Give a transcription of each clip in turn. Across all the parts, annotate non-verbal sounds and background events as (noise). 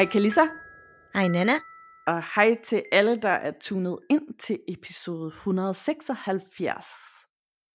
Hej Kalisa, Hej Nana. og hej til alle, der er tunet ind til episode 176.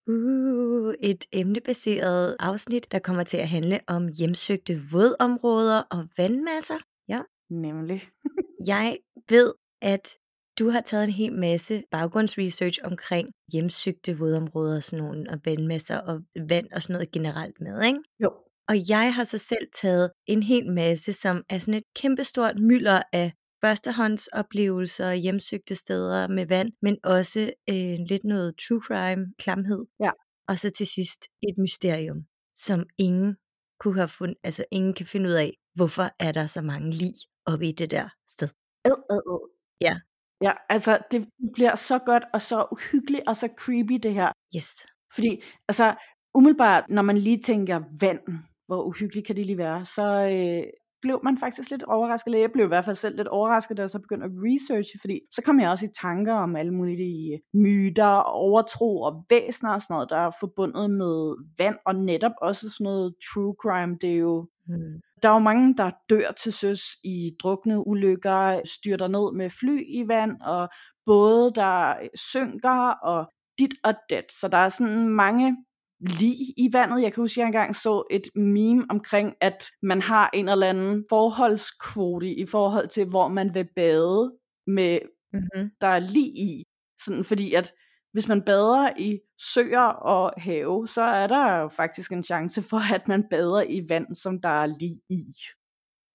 Uh, et emnebaseret afsnit, der kommer til at handle om hjemsøgte vådområder og vandmasser. Ja. Nemlig. (laughs) Jeg ved, at du har taget en hel masse baggrundsresearch omkring hjemsøgte vådområder sådan nogle, og vandmasser og vand og sådan noget generelt med, ikke? Jo. Og jeg har så selv taget en hel masse, som er sådan et kæmpestort mylder af førstehåndsoplevelser, hjemsøgte steder med vand, men også øh, lidt noget true crime, klamhed. Ja. Og så til sidst et mysterium, som ingen kunne have fundet, altså ingen kan finde ud af, hvorfor er der så mange lig oppe i det der sted. Ad, ad, ad. Ja. Ja, altså det bliver så godt og så uhyggeligt og så creepy det her. Yes. Fordi altså umiddelbart, når man lige tænker vand, hvor uhyggeligt kan det lige være, så øh, blev man faktisk lidt overrasket. Eller jeg blev i hvert fald selv lidt overrasket, da jeg så begyndte at researche, fordi så kom jeg også i tanker om alle mulige myter, overtro og væsener og sådan noget, der er forbundet med vand, og netop også sådan noget true crime. Det er jo Hmm. der er jo mange, der dør til søs i drukne ulykker, styrter ned med fly i vand, og både der synker, og dit og dat. Så der er sådan mange lig i vandet. Jeg kan huske, at jeg engang så et meme omkring, at man har en eller anden forholdskvote i forhold til, hvor man vil bade med, Mm-hmm. der er lig i. Sådan, fordi at hvis man bader i søer og have, så er der jo faktisk en chance for, at man bader i vand, som der er lig i.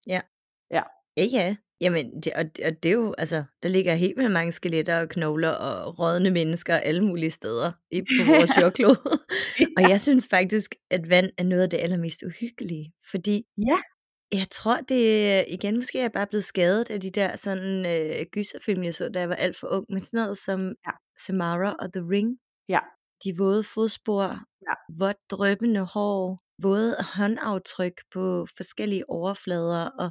Ja, ja. Jamen, det, og, og det er jo, altså, der ligger helt vildt mange skeletter og knogler og rådne mennesker alle mulige steder i, (laughs) på vores jordklode. og jeg synes faktisk, at vand er noget af det allermest uhyggelige, fordi Ja. jeg tror, det igen, måske er jeg bare blevet skadet af de der sådan øh, gyserfilm, jeg så, da jeg var alt for ung, men sådan noget som Ja. Samara og The Ring. Ja. De våde fodspor, Ja. vådt drøbende hår, våde håndaftryk på forskellige overflader, og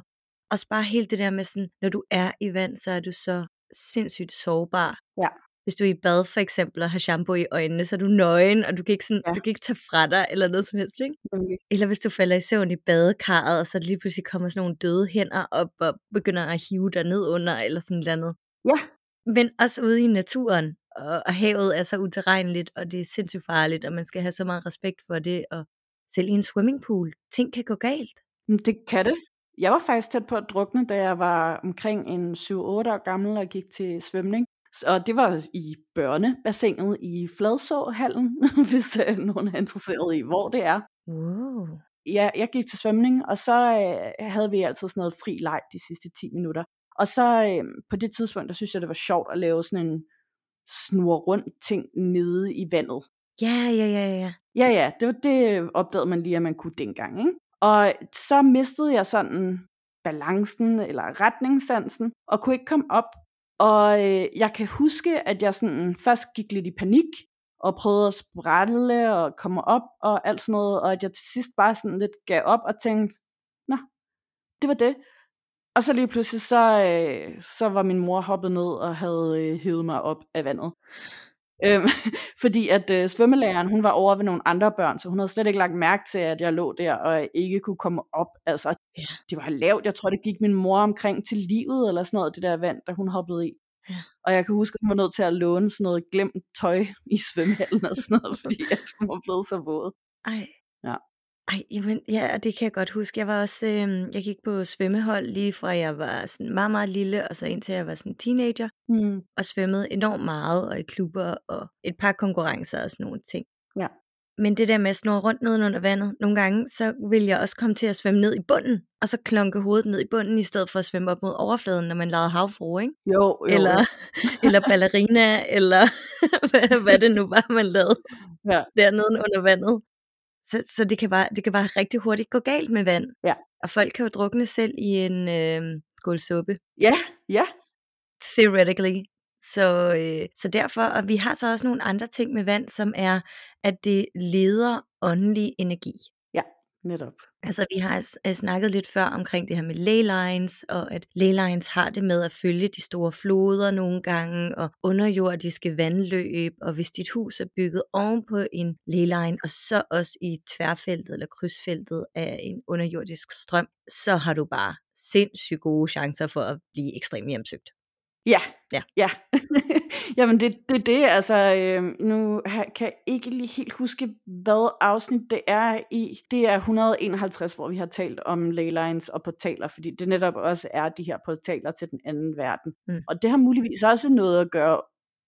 også bare helt det der med sådan, når du er i vand, så er du så sindssygt sårbar. Ja. Hvis du er i bad for eksempel og har shampoo i øjnene, så er du nøgen, og du kan ikke, sådan, Ja. du kan ikke tage fra dig eller noget som helst, ikke? Nemlig. Eller hvis du falder i søvn i badekarret, og så lige pludselig kommer sådan nogle døde hænder op og begynder at hive dig ned under, eller sådan noget andet. Ja. Men også ude i naturen, og, og havet er så utilregneligt, og det er sindssygt farligt, og man skal have så meget respekt for det, og selv i en swimmingpool, ting kan gå galt. Det kan det. Jeg var faktisk tæt på at drukne, da jeg var omkring en 7-8 år gammel og gik til svømning. Og det var i børnebassinet i Fladsåhallen, (laughs) hvis øh, nogen er interesseret i, hvor det er. Wow. Ja, jeg gik til svømning, og så øh, havde vi altid sådan noget fri leg de sidste 10 minutter. Og så øh, på det tidspunkt, der synes jeg, det var sjovt at lave sådan en snur rundt ting nede i vandet. Ja, ja, ja, ja. Ja, ja, det, var det opdagede man lige, at man kunne dengang. Ikke? Og så mistede jeg sådan balancen eller retningssansen, og kunne ikke komme op. Og øh, jeg kan huske, at jeg sådan først gik lidt i panik, og prøvede at sprælle og komme op og alt sådan noget, og at jeg til sidst bare sådan lidt gav op og tænkte, nå, det var det. Og så lige pludselig, så, øh, så var min mor hoppet ned og havde øh, hævet mig op af vandet. Øhm, (laughs) fordi at øh, svømmelæreren, hun var over ved nogle andre børn, så hun havde slet ikke lagt mærke til, at jeg lå der, og ikke kunne komme op. Altså, Ja. det var lavt. Jeg tror, det gik min mor omkring til livet, eller sådan noget, det der vand, da hun hoppede i. Ja. Og jeg kan huske, at hun var nødt til at låne sådan noget glemt tøj i svømmehallen og sådan noget, (laughs) fordi at hun var blevet så våd. Ej. Ja. Ej, jamen, ja, og det kan jeg godt huske. Jeg var også, øh, jeg gik på svømmehold lige fra jeg var sådan meget, meget lille, og så indtil jeg var sådan teenager, Mm. og svømmede enormt meget, og i klubber, og et par konkurrencer og sådan nogle ting. Ja. Men det der med at snurre rundt ned under vandet, nogle gange, så vil jeg også komme til at svømme ned i bunden, og så klonke hovedet ned i bunden, i stedet for at svømme op mod overfladen, når man lavede havfru, ikke? Jo, jo. Eller, (laughs) eller ballerina, eller (laughs) hvad, hvad det nu var, man lavede Ja. dernede under vandet. Så, så det, kan bare, det kan bare rigtig hurtigt gå galt med vand. Ja. Og folk kan jo drukne selv i en øh, skål suppe. Ja, ja. Theoretically. Så, øh, så derfor, og vi har så også nogle andre ting med vand, som er, at det leder åndelig energi. Netop. Altså vi har øh, snakket lidt før omkring det her med leylines, og at leylines har det med at følge de store floder nogle gange, og underjordiske vandløb, og hvis dit hus er bygget oven på en leyline, og så også i tværfeltet eller krydsfeltet af en underjordisk strøm, så har du bare sindssygt gode chancer for at blive ekstremt hjemsøgt. Ja, Ja. ja. (laughs) Jamen det det, det altså, øh, nu kan jeg ikke lige helt huske, hvad afsnit det er i. Det er 151, hvor vi har talt om leylines og portaler, fordi det netop også er de her portaler til den anden verden. Mm. Og det har muligvis også noget at gøre,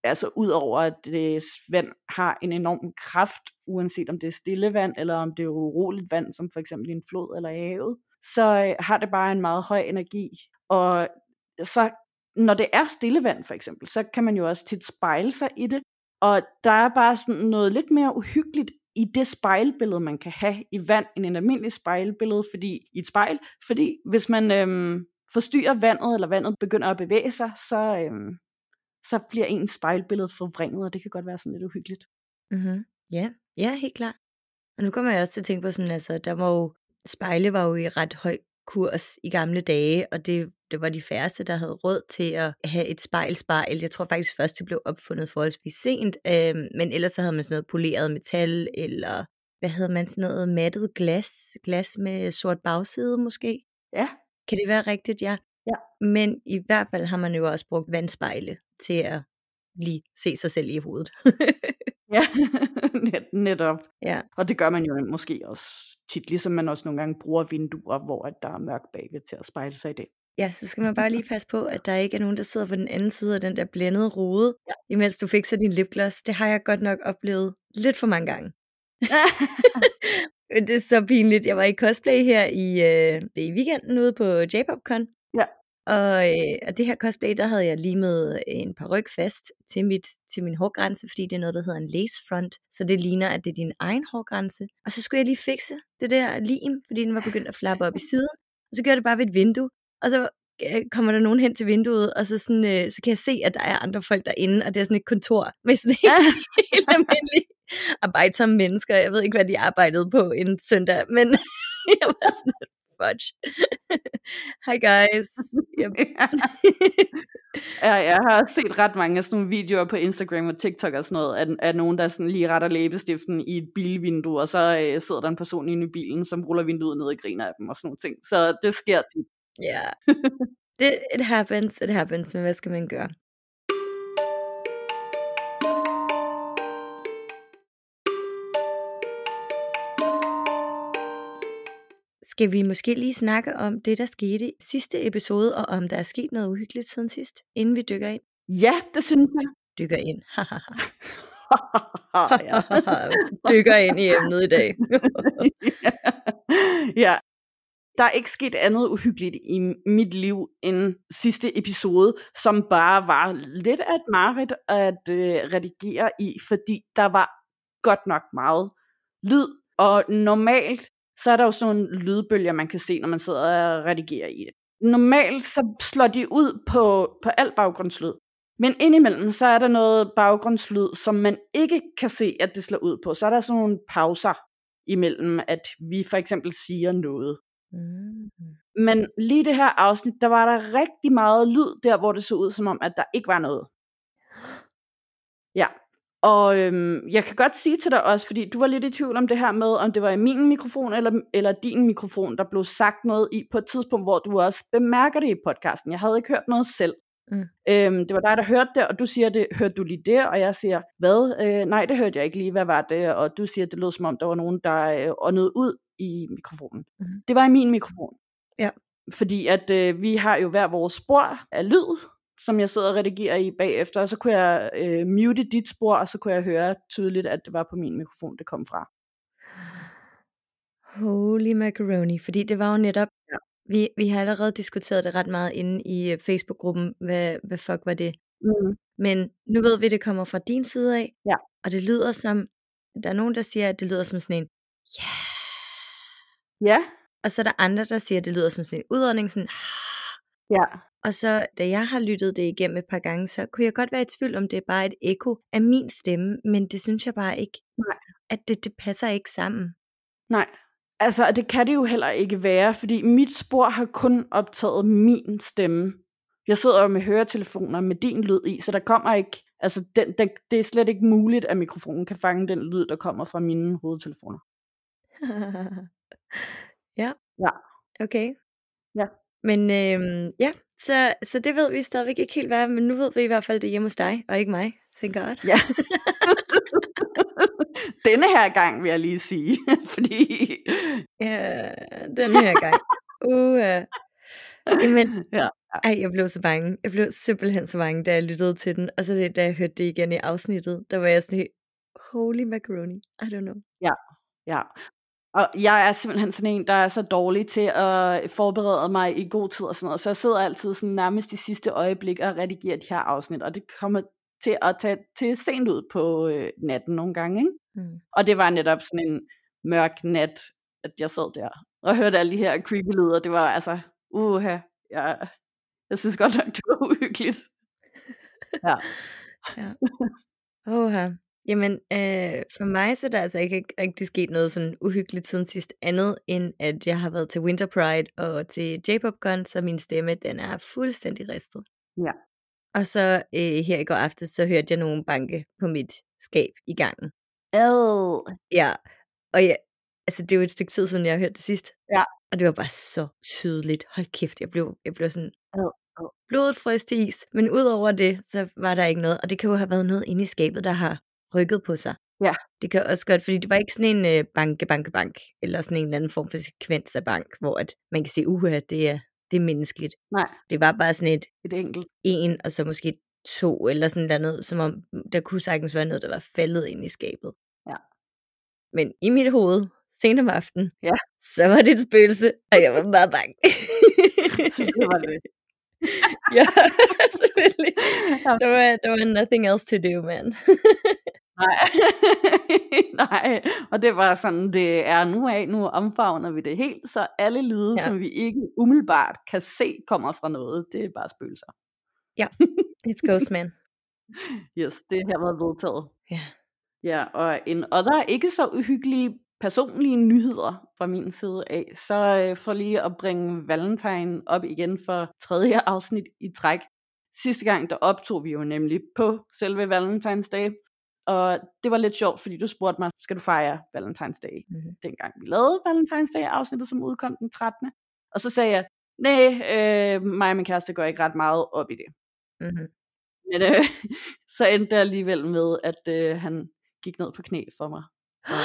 altså ud over at det vand har en enorm kraft, uanset om det er stille vand, eller om det er uroligt vand, som for eksempel en flod eller havet, så øh, har det bare en meget høj energi. Og så når det er stille vand for eksempel, så kan man jo også tit spejle sig i det. Og der er bare sådan noget lidt mere uhyggeligt i det spejlbillede, man kan have i vand, end en almindelig spejlbillede fordi, i et spejl. Fordi hvis man øhm, forstyrrer vandet, eller vandet begynder at bevæge sig, så, øhm, så bliver ens spejlbillede forvrænget, og det kan godt være sådan lidt uhyggeligt. Mm-hmm. Ja, ja, helt klart. Og nu kommer jeg også til at tænke på sådan, altså, der var jo, spejle var jo i ret høj kurs i gamle dage, og det, det var de færreste, der havde råd til at have et spejlspejl. Jeg tror faktisk først, det blev opfundet forholdsvis sent, øh, men ellers så havde man sådan noget poleret metal, eller hvad havde man sådan noget mattet glas, glas med sort bagside måske. Ja. Kan det være rigtigt, ja? Ja. Men i hvert fald har man jo også brugt vandspejle til at lige se sig selv i hovedet. (laughs) Ja, (laughs) Net, netop. ja. Og det gør man jo måske også tit, ligesom man også nogle gange bruger vinduer, hvor at der er mørkt bagved til at spejle sig i det. Ja, så skal man bare lige passe på, at der ikke er nogen, der sidder på den anden side af den der blændede rode, Ja. imens du fikser din lipgloss. Det har jeg godt nok oplevet lidt for mange gange. (laughs) det er så pinligt. Jeg var i cosplay her i, øh, i weekenden ude på J-Popcon. Ja. Og, øh, og det her cosplay, der havde jeg limet en paryk fast til, mit, til min hårgrænse, fordi det er noget, der hedder en lace front. Så det ligner, at det er din egen hårgrænse. Og så skulle jeg lige fikse det der lim, fordi den var begyndt at flappe op i siden. Og så gjorde jeg det bare ved et vindue. Og så øh, kommer der nogen hen til vinduet, og så, sådan, øh, så kan jeg se, at der er andre folk derinde, og det er sådan et kontor med sådan (laughs) helt, helt almindelige arbejdsomme mennesker. Jeg ved ikke, hvad de arbejdede på en søndag, men (laughs) jeg var sådan, fudge. (laughs) Hi guys. Yep. (laughs) ja, jeg har set ret mange af sådan nogle videoer på Instagram og TikTok og sådan noget, af, af nogen, der sådan lige retter læbestiften i et bilvindue, og så øh, sidder der en person inde i bilen, som ruller vinduet ned og griner af dem og sådan nogle ting. Så det sker tit. Ja. (laughs) Det, it happens, it happens, men hvad skal man gøre? Skal vi måske lige snakke om det, der skete i sidste episode, og om der er sket noget uhyggeligt siden sidst, inden vi dykker ind? Ja, det synes jeg. Dykker ind. (laughs) (laughs) dykker ind i emnet i dag. (laughs) ja. Der er ikke sket andet uhyggeligt i mit liv end sidste episode, som bare var lidt af et mareridt at øh, redigere i, fordi der var godt nok meget lyd, og normalt så er der jo sådan nogle lydbølger, man kan se, når man sidder og redigerer i det. Normalt så slår de ud på, på al baggrundslyd. Men indimellem, så er der noget baggrundslyd, som man ikke kan se, at det slår ud på. Så er der sådan nogle pauser imellem, at vi for eksempel siger noget. Mm. Men lige det her afsnit, der var der rigtig meget lyd der, hvor det så ud som om, at der ikke var noget. (gasps) Ja, og øhm, jeg kan godt sige til dig også, fordi du var lidt i tvivl om det her med, om det var i min mikrofon eller, eller din mikrofon, der blev sagt noget i på et tidspunkt, hvor du også bemærker det i podcasten. Jeg havde ikke hørt noget selv. Mm. Øhm, det var dig, der hørte det, og du siger, det, hørte du lige det? Og jeg siger, hvad? Øh, nej, det hørte jeg ikke lige. Hvad var det? Og du siger, det lød som om, der var nogen, der øh, åndede ud i mikrofonen. Mm. Det var i min mikrofon. Ja. Fordi at øh, vi har jo hver vores spor af lyd, som jeg sidder og redigerer i bagefter, og så kunne jeg øh, mute dit spor, og så kunne jeg høre tydeligt, at det var på min mikrofon, det kom fra. Holy macaroni, fordi det var jo netop, Ja. vi, vi har allerede diskuteret det ret meget inde i øh, Facebook-gruppen, hvad, hvad fuck var det? Mm. Men nu ved vi, det kommer fra din side af, Ja. og det lyder som, der er nogen, der siger, at det lyder som sådan en ja. Ja. Og så er der andre, der siger, at det lyder som sådan en udånding, sådan, Ja. Og så da jeg har lyttet det igennem et par gange, så kunne jeg godt være i tvivl om, det er bare et ekko af min stemme, men det synes jeg bare ikke, Nej. at det, det passer ikke sammen. Nej. Altså, det kan det jo heller ikke være, fordi mit spor har kun optaget min stemme. Jeg sidder jo med høretelefoner med din lyd i, så der kommer ikke, altså den, den, det er slet ikke muligt, at mikrofonen kan fange den lyd, der kommer fra mine hovedtelefoner. (laughs) ja. Ja. Okay. Ja. Men øhm, ja, så, så det ved vi stadigvæk ikke helt hvad, men nu ved vi i hvert fald, det er hjemme hos dig, og ikke mig. Thank God. Ja. (laughs) Denne her gang vil jeg lige sige, (laughs) fordi... Ja, den her gang. Uh, Jamen, ja. ej, jeg blev så bange. Jeg blev simpelthen så bange, da jeg lyttede til den. Og så det, da jeg hørte det igen i afsnittet, der var jeg sådan holy macaroni, I don't know. Ja, ja. Og jeg er simpelthen sådan en, der er så dårlig til at forberede mig i god tid og sådan noget. Så jeg sidder altid sådan nærmest i sidste øjeblik og redigerer de her afsnit. Og det kommer til at tage til sent ud på øh, natten nogle gange. Ikke? Mm. Og det var netop sådan en mørk nat, at jeg sad der og hørte alle de her creepy lyder. Det var altså, uha, jeg, jeg synes godt nok, det var uhyggeligt. (laughs) Ja. ja. Oha. Jamen, øh, for mig så er der altså ikke rigtig sket noget sådan uhyggeligt siden sidst andet, end at jeg har været til Winter Pride og til J-Pop så min stemme, den er fuldstændig ristet. Ja. Og så øh, her i går aftes, så hørte jeg nogen banke på mit skab i gangen. Ad. Ja, og ja, altså det er jo et stykke tid siden, jeg har hørt det sidst. Ja. Og det var bare så tydeligt. Hold kæft, jeg blev, jeg blev sådan, ad, ad. blodet frøs til is. Men udover det, så var der ikke noget. Og det kan jo have været noget inde i skabet, der har rykket på sig. Ja. Det kan også godt, fordi det var ikke sådan en øh, banke, banke, bank, eller sådan en eller anden form for sekvens af bank, hvor at man kan sige, uha, det er, det er menneskeligt. Nej. Det var bare sådan et, et enkelt. En, og så måske to, eller sådan noget, som om der kunne sagtens være noget, der var faldet ind i skabet. Ja. Men i mit hoved, sent om aftenen, ja. så var det et spøgelse, og jeg var meget bange. (laughs) så det var det. ja, (laughs) selvfølgelig. Der var, der var nothing else to do, man. (laughs) Nej. (laughs) Nej, og det var sådan, det er nu af, nu omfavner vi det helt, så alle lyde, ja. som vi ikke umiddelbart kan se, kommer fra noget, det er bare spøgelser. Ja, it's ghost man. (laughs) yes, det her var vedtaget. Ja. Ja, og en og der er ikke så uhyggelige personlige nyheder fra min side af, så øh, for lige at bringe Valentine op igen for tredje afsnit i træk. Sidste gang, der optog vi jo nemlig på selve Valentine's Day, og det var lidt sjovt, fordi du spurgte mig, skal du fejre Valentine's Day? Mm-hmm. Dengang vi lavede Valentine's Day afsnittet, som udkom den 13. Og så sagde jeg, nej, øh, mig og min kæreste går ikke ret meget op i det. Mm-hmm. Men øh, (laughs) så endte det alligevel med, at øh, han gik ned på knæ for mig. Og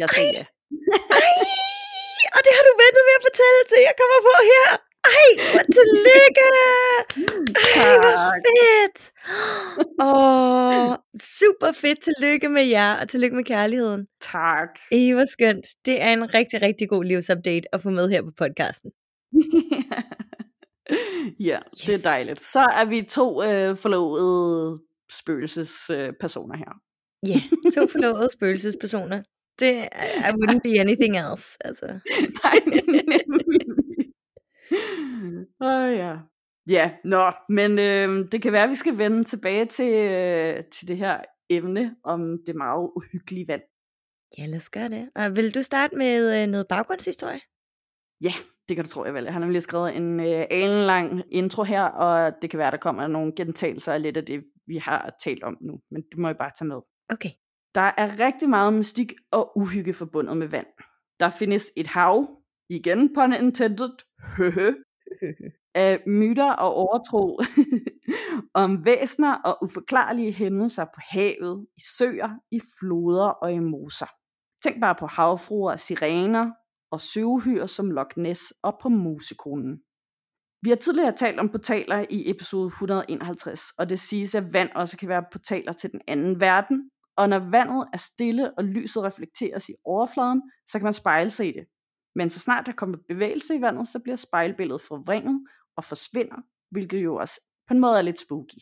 jeg (gasps) sagde ja. Og det har du ventet med at fortælle til, jeg kommer på her. Ej, hvor tillykke! Ej, hvor fedt! (laughs) Åh, oh, super fedt. Tillykke med jer, og tillykke med kærligheden. Tak. Ej, hvor skønt. Det er en rigtig, rigtig god livsupdate at få med her på podcasten. (laughs) ja, yes. det er dejligt. Så er vi to øh, forlovede spøgelsespersoner øh, her. Ja, yeah, to forlovede spøgelsespersoner. Det, I wouldn't be anything else, altså. (laughs) Nej, Åh oh, ja. Ja, nå, men øh, det kan være, at vi skal vende tilbage til, øh, til det her emne om det meget uhyggelige vand. Ja, lad os gøre det. Og vil du starte med øh, noget baggrundshistorie? Ja, det kan du tro, jeg vil. Jeg har nemlig skrevet en øh, lang intro her, og det kan være, der kommer nogle gentagelser af lidt af det, vi har talt om nu. Men det må jeg bare tage med. Okay. Der er rigtig meget mystik og uhygge forbundet med vand. Der findes et hav, igen pun intended, (laughs) af myter og overtro (laughs) om væsner og uforklarlige hændelser på havet, i søer, i floder og i moser. Tænk bare på havfruer, sirener og søvhyr som Loch Ness og på musekonen. Vi har tidligere talt om portaler i episode 151, og det siges, at vand også kan være portaler til den anden verden, og når vandet er stille og lyset reflekteres i overfladen, så kan man spejle sig i det. Men så snart der kommer bevægelse i vandet, så bliver spejlbilledet forvrænget og forsvinder, hvilket jo også på en måde er lidt spooky.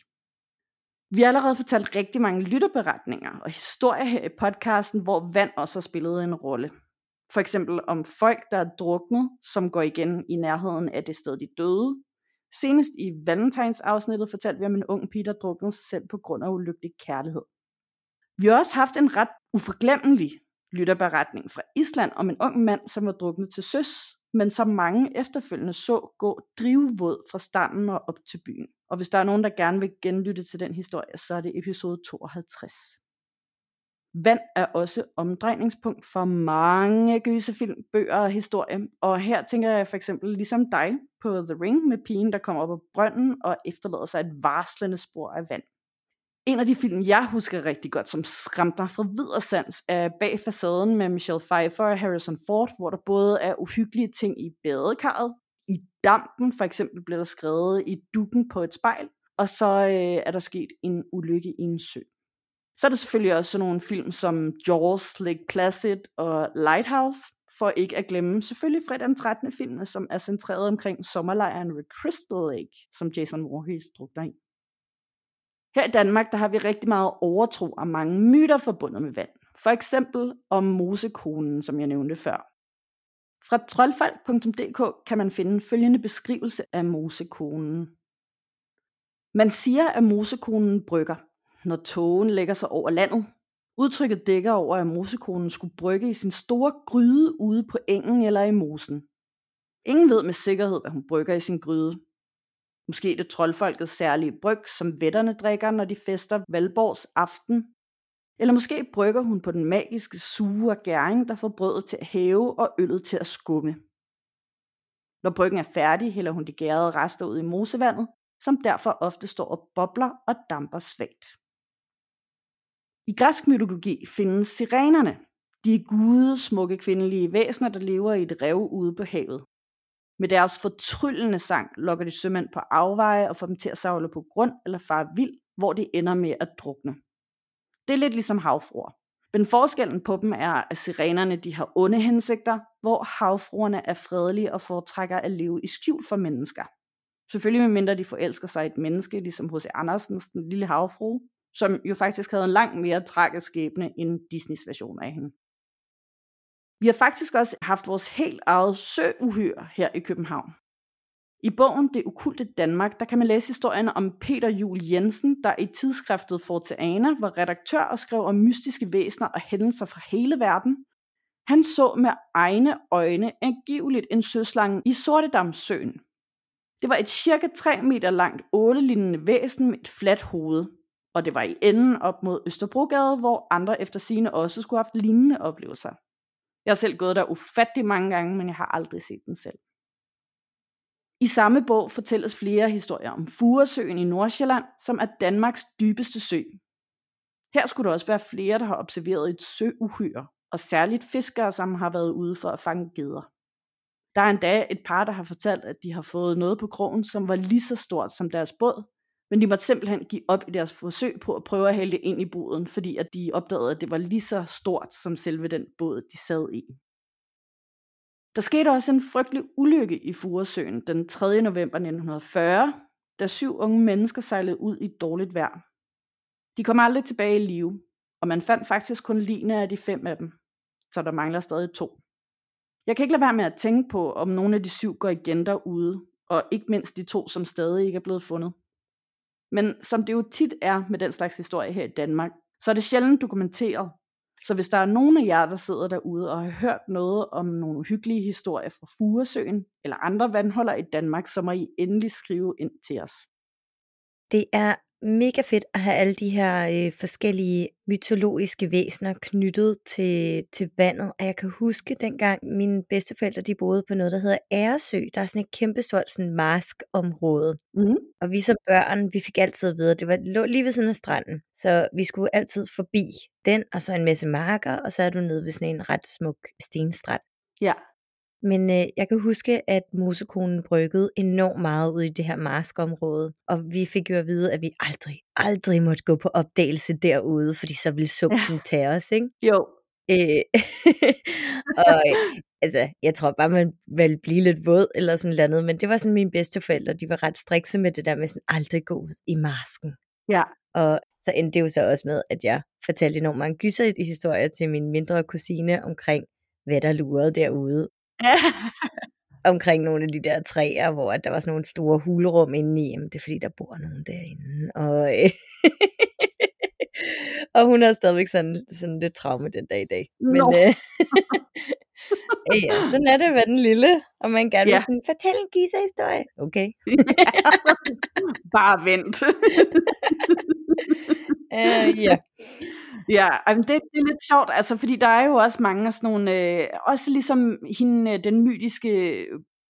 Vi har allerede fortalt rigtig mange lytterberetninger og historier her i podcasten, hvor vand også har spillet en rolle. For eksempel om folk, der er druknet, som går igen i nærheden af det sted, de døde. Senest i Valentines afsnittet fortalte vi om en ung pige, der druknede sig selv på grund af ulykkelig kærlighed. Vi har også haft en ret uforglemmelig lytterberetning fra Island om en ung mand, som var druknet til søs, men som mange efterfølgende så gå drivvåd fra stranden og op til byen. Og hvis der er nogen, der gerne vil genlytte til den historie, så er det episode 52. Vand er også omdrejningspunkt for mange gyserfilm, bøger og historie. Og her tænker jeg for eksempel ligesom dig på The Ring med pigen, der kommer op af brønden og efterlader sig et varslende spor af vand. En af de film, jeg husker rigtig godt, som skræmte mig fra videre sans, er Bag facaden med Michelle Pfeiffer og Harrison Ford, hvor der både er uhyggelige ting i badekarret, i dampen for eksempel bliver der skrevet i dukken på et spejl, og så øh, er der sket en ulykke i en sø. Så er der selvfølgelig også sådan nogle film som Jaws, Lake Placid og Lighthouse, for ikke at glemme selvfølgelig fredag den 13. film, som er centreret omkring sommerlejren ved Crystal Lake, som Jason Voorhees drukner i. Her i Danmark, der har vi rigtig meget overtro og mange myter forbundet med vand. For eksempel om mosekonen, som jeg nævnte før. Fra troldfald.dk kan man finde følgende beskrivelse af mosekonen. Man siger, at mosekonen brygger, når tågen lægger sig over landet. Udtrykket dækker over, at mosekonen skulle brygge i sin store gryde ude på engen eller i mosen. Ingen ved med sikkerhed, hvad hun brygger i sin gryde. Måske det troldfolkets særlige bryg, som vætterne drikker, når de fester Valborgs aften. Eller måske brygger hun på den magiske suge og gæring, der får brødet til at hæve og øllet til at skumme. Når bryggen er færdig, hælder hun de gærede rester ud i mosevandet, som derfor ofte står og bobler og damper svagt. I græsk mytologi findes sirenerne. De er gude, smukke kvindelige væsener, der lever i et rev ude på havet. Med deres fortryllende sang lokker de sømænd på afveje og får dem til at savle på grund eller fare vild, hvor de ender med at drukne. Det er lidt ligesom havfruer. Men forskellen på dem er, at sirenerne de har onde hensigter, hvor havfruerne er fredelige og foretrækker at leve i skjul for mennesker. Selvfølgelig medmindre de forelsker sig i et menneske, ligesom hos Andersens Den Lille Havfrue, som jo faktisk havde en langt mere tragisk skæbne end Disneys version af hende. Vi har faktisk også haft vores helt eget søuhyr her i København. I bogen Det ukulte Danmark, der kan man læse historien om Peter Jul Jensen, der i tidsskriftet Forteana var redaktør og skrev om mystiske væsener og hændelser fra hele verden. Han så med egne øjne angiveligt en søslange i Sortedamsøen. Det var et cirka 3 meter langt ålelignende væsen med et fladt hoved, og det var i enden op mod Østerbrogade, hvor andre efter sine også skulle have haft lignende oplevelser. Jeg har selv gået der ufattelig mange gange, men jeg har aldrig set den selv. I samme bog fortælles flere historier om Furesøen i Nordsjælland, som er Danmarks dybeste sø. Her skulle der også være flere, der har observeret et søuhyre, og særligt fiskere, som har været ude for at fange geder. Der er endda et par, der har fortalt, at de har fået noget på krogen, som var lige så stort som deres båd, men de måtte simpelthen give op i deres forsøg på at prøve at hælde det ind i båden, fordi at de opdagede, at det var lige så stort som selve den båd, de sad i. Der skete også en frygtelig ulykke i Furesøen den 3. november 1940, da syv unge mennesker sejlede ud i dårligt vejr. De kom aldrig tilbage i live, og man fandt faktisk kun lignende af de fem af dem, så der mangler stadig to. Jeg kan ikke lade være med at tænke på, om nogle af de syv går igen derude, og ikke mindst de to, som stadig ikke er blevet fundet. Men som det jo tit er med den slags historie her i Danmark, så er det sjældent dokumenteret. Så hvis der er nogen af jer, der sidder derude og har hørt noget om nogle uhyggelige historier fra Furesøen eller andre vandholder i Danmark, så må I endelig skrive ind til os. Det er mega fedt at have alle de her øh, forskellige mytologiske væsener knyttet til, til vandet. Og jeg kan huske dengang mine bedsteforældre de boede på noget, der hedder Æresø. Der er sådan et kæmpestort sådan maskområde. Mm. Og vi som børn, vi fik altid at vide, det var, lå lige ved siden af stranden. Så vi skulle altid forbi den, og så en masse marker, og så er du nede ved sådan en ret smuk stenstrand. Ja. Men øh, jeg kan huske, at mosekonen bryggede enormt meget ud i det her marskområde. Og vi fik jo at vide, at vi aldrig, aldrig måtte gå på opdagelse derude, fordi så ville sumpen tage os, ikke? Jo. Øh, (laughs) og altså, jeg tror bare, man ville blive lidt våd eller sådan noget, men det var sådan mine bedste forældre, de var ret strikse med det der med sådan aldrig gå ud i masken. Ja. Og så endte det jo så også med, at jeg fortalte enormt mange gyser historier til min mindre kusine omkring, hvad der lurede derude. Ja. (laughs) omkring nogle af de der træer, hvor der var sådan nogle store hulrum inde i. Jamen, det er fordi, der bor nogen derinde. Og, øh, (laughs) og hun har stadigvæk sådan, sådan lidt traume den dag i dag. Men, no. øh, (laughs) ja, sådan er det at være den lille, og man gerne ja. vil sådan, fortælle en gyserhistorie. Okay. Bare vent. Uh, (laughs) ja. Ja, det, det er lidt sjovt, altså, fordi der er jo også mange af sådan nogle, øh, også ligesom hende, øh, den mytiske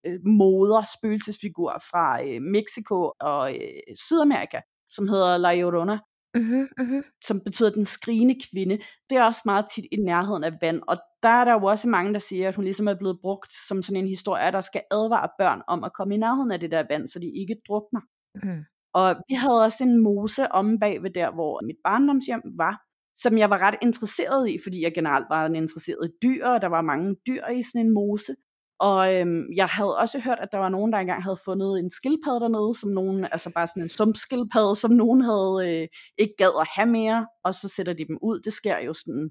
øh, moder, spøgelsesfigur fra øh, Mexico og øh, Sydamerika, som hedder La Llorona, uh-huh, uh-huh. som betyder den skrigende kvinde. Det er også meget tit i nærheden af vand, og der er der jo også mange, der siger, at hun ligesom er blevet brugt som sådan en historie, der skal advare børn om at komme i nærheden af det der vand, så de ikke drukner. Uh-huh. Og vi havde også en mose om bagved der, hvor mit barndomshjem var, som jeg var ret interesseret i, fordi jeg generelt var en interesseret i dyr, og der var mange dyr i sådan en mose. Og øhm, jeg havde også hørt, at der var nogen, der engang havde fundet en skildpadde dernede, som nogen, altså bare sådan en sumpskildpadde, som nogen havde øh, ikke gad at have mere, og så sætter de dem ud. Det sker jo sådan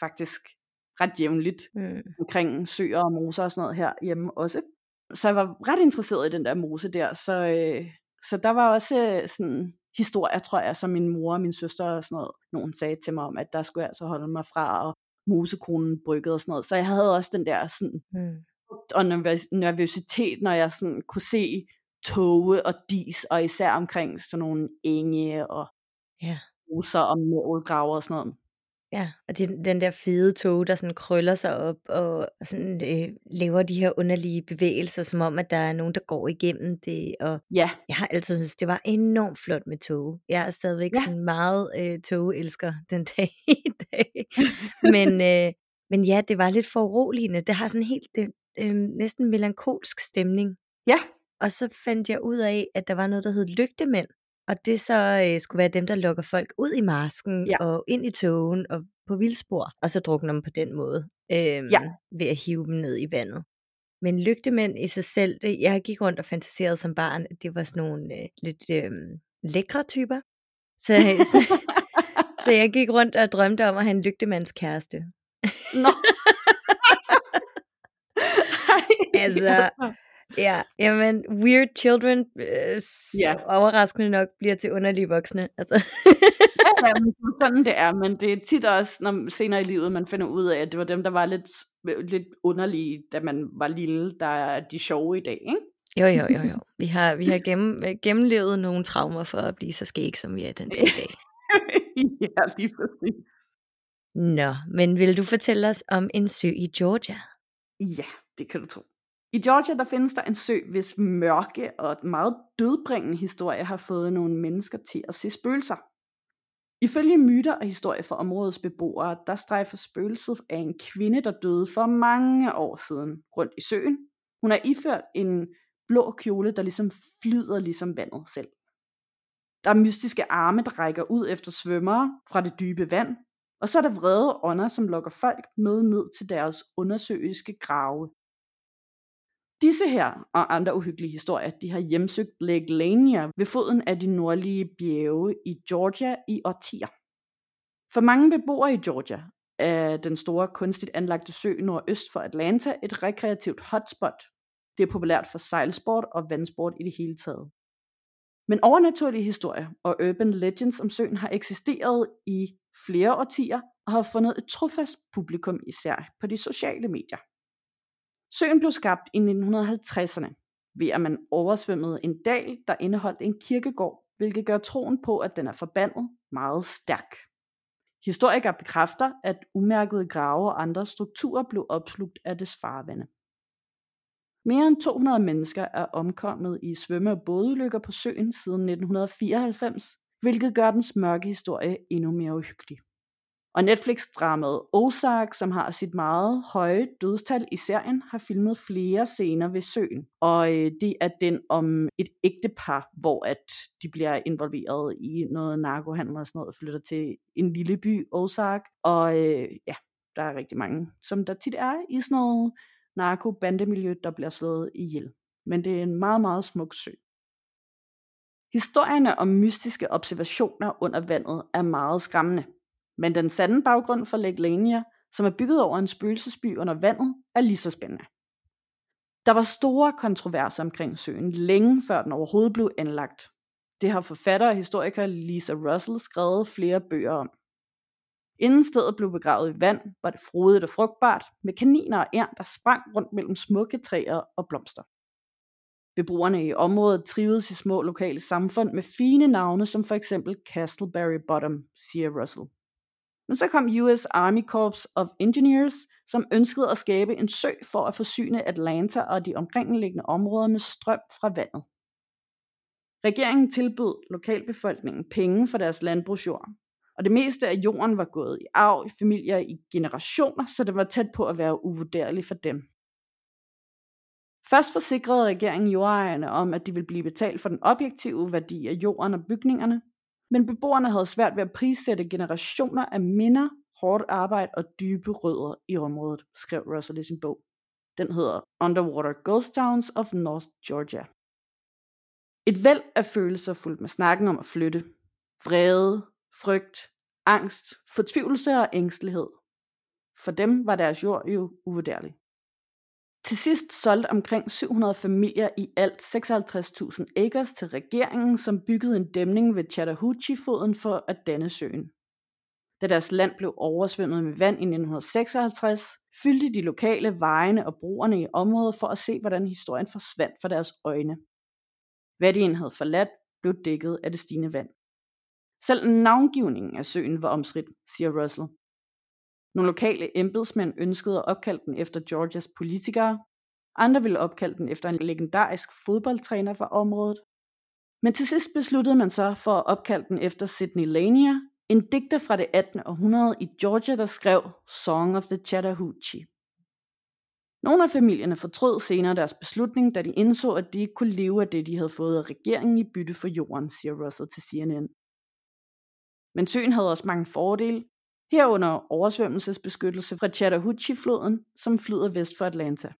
faktisk ret jævnligt mm. omkring søer og moser og sådan noget her hjemme også. Så jeg var ret interesseret i den der mose der, så, øh, så der var også øh, sådan historier, tror jeg, som min mor og min søster og sådan noget, nogen sagde til mig om, at der skulle jeg altså holde mig fra, og musekonen bryggede og sådan noget. Så jeg havde også den der sådan, mm. og nervøsitet, når jeg sådan kunne se toge og dis, og især omkring sådan nogle enge og ja. roser og målgraver og sådan noget. Ja, og det er den der fede tog, der sådan krøller sig op og sådan øh, laver de her underlige bevægelser, som om, at der er nogen, der går igennem det. Og ja. jeg har altid synes det var enormt flot med tog. Jeg er stadigvæk ja. sådan meget øh, togelsker (laughs) den dag i dag. (laughs) men, øh, men ja, det var lidt foruroligende. Det har sådan helt det, øh, næsten melankolsk stemning. Ja. Og så fandt jeg ud af, at der var noget, der hed lygtemænd. Og det så øh, skulle være dem, der lukker folk ud i masken ja. og ind i togen og på vildspor, og så drukner dem på den måde øh, ja. ved at hive dem ned i vandet. Men lygtemænd i sig selv, det, jeg gik rundt og fantaserede som barn, at det var sådan nogle øh, lidt øh, lækre typer. Så, så, (laughs) så jeg gik rundt og drømte om at have en lygtemandskæreste. Nå. (laughs) altså, Ja, jamen, weird children, øh, ja. overraskende nok, bliver til underlige voksne. Altså. ja, ja, (laughs) sådan det er, men det er tit også, når senere i livet, man finder ud af, at det var dem, der var lidt, lidt underlige, da man var lille, der er de sjove i dag, ikke? Jo, jo, jo, jo. Vi har, vi har gennem, gennemlevet nogle traumer for at blive så skæg, som vi er den dag i dag. (laughs) ja, lige præcis. Nå, men vil du fortælle os om en sø i Georgia? Ja, det kan du tro. I Georgia der findes der en sø, hvis mørke og meget dødbringende historie har fået nogle mennesker til at se spøgelser. Ifølge myter og historier fra områdets beboere, der strejfer spøgelset af en kvinde, der døde for mange år siden rundt i søen. Hun er iført en blå kjole, der ligesom flyder ligesom vandet selv. Der er mystiske arme, der rækker ud efter svømmere fra det dybe vand, og så er der vrede ånder, som lokker folk med ned til deres undersøiske grave. Disse her og andre uhyggelige historier, de har hjemsøgt Lake Lania ved foden af de nordlige bjerge i Georgia i årtier. For mange beboere i Georgia er den store kunstigt anlagte sø nordøst for Atlanta et rekreativt hotspot. Det er populært for sejlsport og vandsport i det hele taget. Men overnaturlige historier og urban legends om søen har eksisteret i flere årtier og har fundet et trofast publikum især på de sociale medier. Søen blev skabt i 1950'erne, ved at man oversvømmede en dal, der indeholdt en kirkegård, hvilket gør troen på, at den er forbandet meget stærk. Historikere bekræfter, at umærkede grave og andre strukturer blev opslugt af dets farvande. Mere end 200 mennesker er omkommet i svømme- og bådulykker på søen siden 1994, hvilket gør dens mørke historie endnu mere uhyggelig. Og Netflix-dramaet Ozark, som har sit meget høje dødstal i serien, har filmet flere scener ved søen. Og øh, det er den om et ægtepar, hvor at de bliver involveret i noget narkohandel og sådan noget, og flytter til en lille by, Ozark. Og øh, ja, der er rigtig mange, som der tit er i sådan noget narko-bandemiljø, der bliver slået ihjel. Men det er en meget, meget smuk sø. Historierne om mystiske observationer under vandet er meget skræmmende. Men den sande baggrund for Lake Lania, som er bygget over en spøgelsesby under vandet, er lige så spændende. Der var store kontroverser omkring søen længe før den overhovedet blev anlagt. Det har forfatter og historiker Lisa Russell skrevet flere bøger om. Inden stedet blev begravet i vand, var det frodigt og frugtbart, med kaniner og ærn, der sprang rundt mellem smukke træer og blomster. Beboerne i området trivedes i små lokale samfund med fine navne som for eksempel Castleberry Bottom, siger Russell. Men så kom US Army Corps of Engineers, som ønskede at skabe en sø for at forsyne Atlanta og de omkringliggende områder med strøm fra vandet. Regeringen tilbød lokalbefolkningen penge for deres landbrugsjord, og det meste af jorden var gået i arv i familier i generationer, så det var tæt på at være uvurderligt for dem. Først forsikrede regeringen jordejerne om, at de ville blive betalt for den objektive værdi af jorden og bygningerne, men beboerne havde svært ved at prissætte generationer af minder, hårdt arbejde og dybe rødder i området, skrev Russell i sin bog. Den hedder Underwater Ghost Towns of North Georgia. Et væld af følelser fuldt med snakken om at flytte. Vrede, frygt, angst, fortvivlelse og ængstelighed. For dem var deres jord jo uvurderlig. Til sidst solgte omkring 700 familier i alt 56.000 acres til regeringen, som byggede en dæmning ved Chattahoochee-foden for at danne søen. Da deres land blev oversvømmet med vand i 1956, fyldte de lokale vejene og broerne i området for at se, hvordan historien forsvandt for deres øjne. Hvad de havde forladt, blev dækket af det stigende vand. Selv navngivningen af søen var omstridt, siger Russell. Nogle lokale embedsmænd ønskede at opkalde den efter Georgias politikere, andre ville opkalde den efter en legendarisk fodboldtræner fra området. Men til sidst besluttede man så for at opkalde den efter Sidney Lanier, en digter fra det 18. århundrede i Georgia, der skrev Song of the Chattahoochee. Nogle af familierne fortrød senere deres beslutning, da de indså, at de ikke kunne leve af det, de havde fået af regeringen i bytte for jorden, siger Russell til CNN. Men søen havde også mange fordele, herunder oversvømmelsesbeskyttelse fra Chattahoochee-floden, som flyder vest for Atlanta.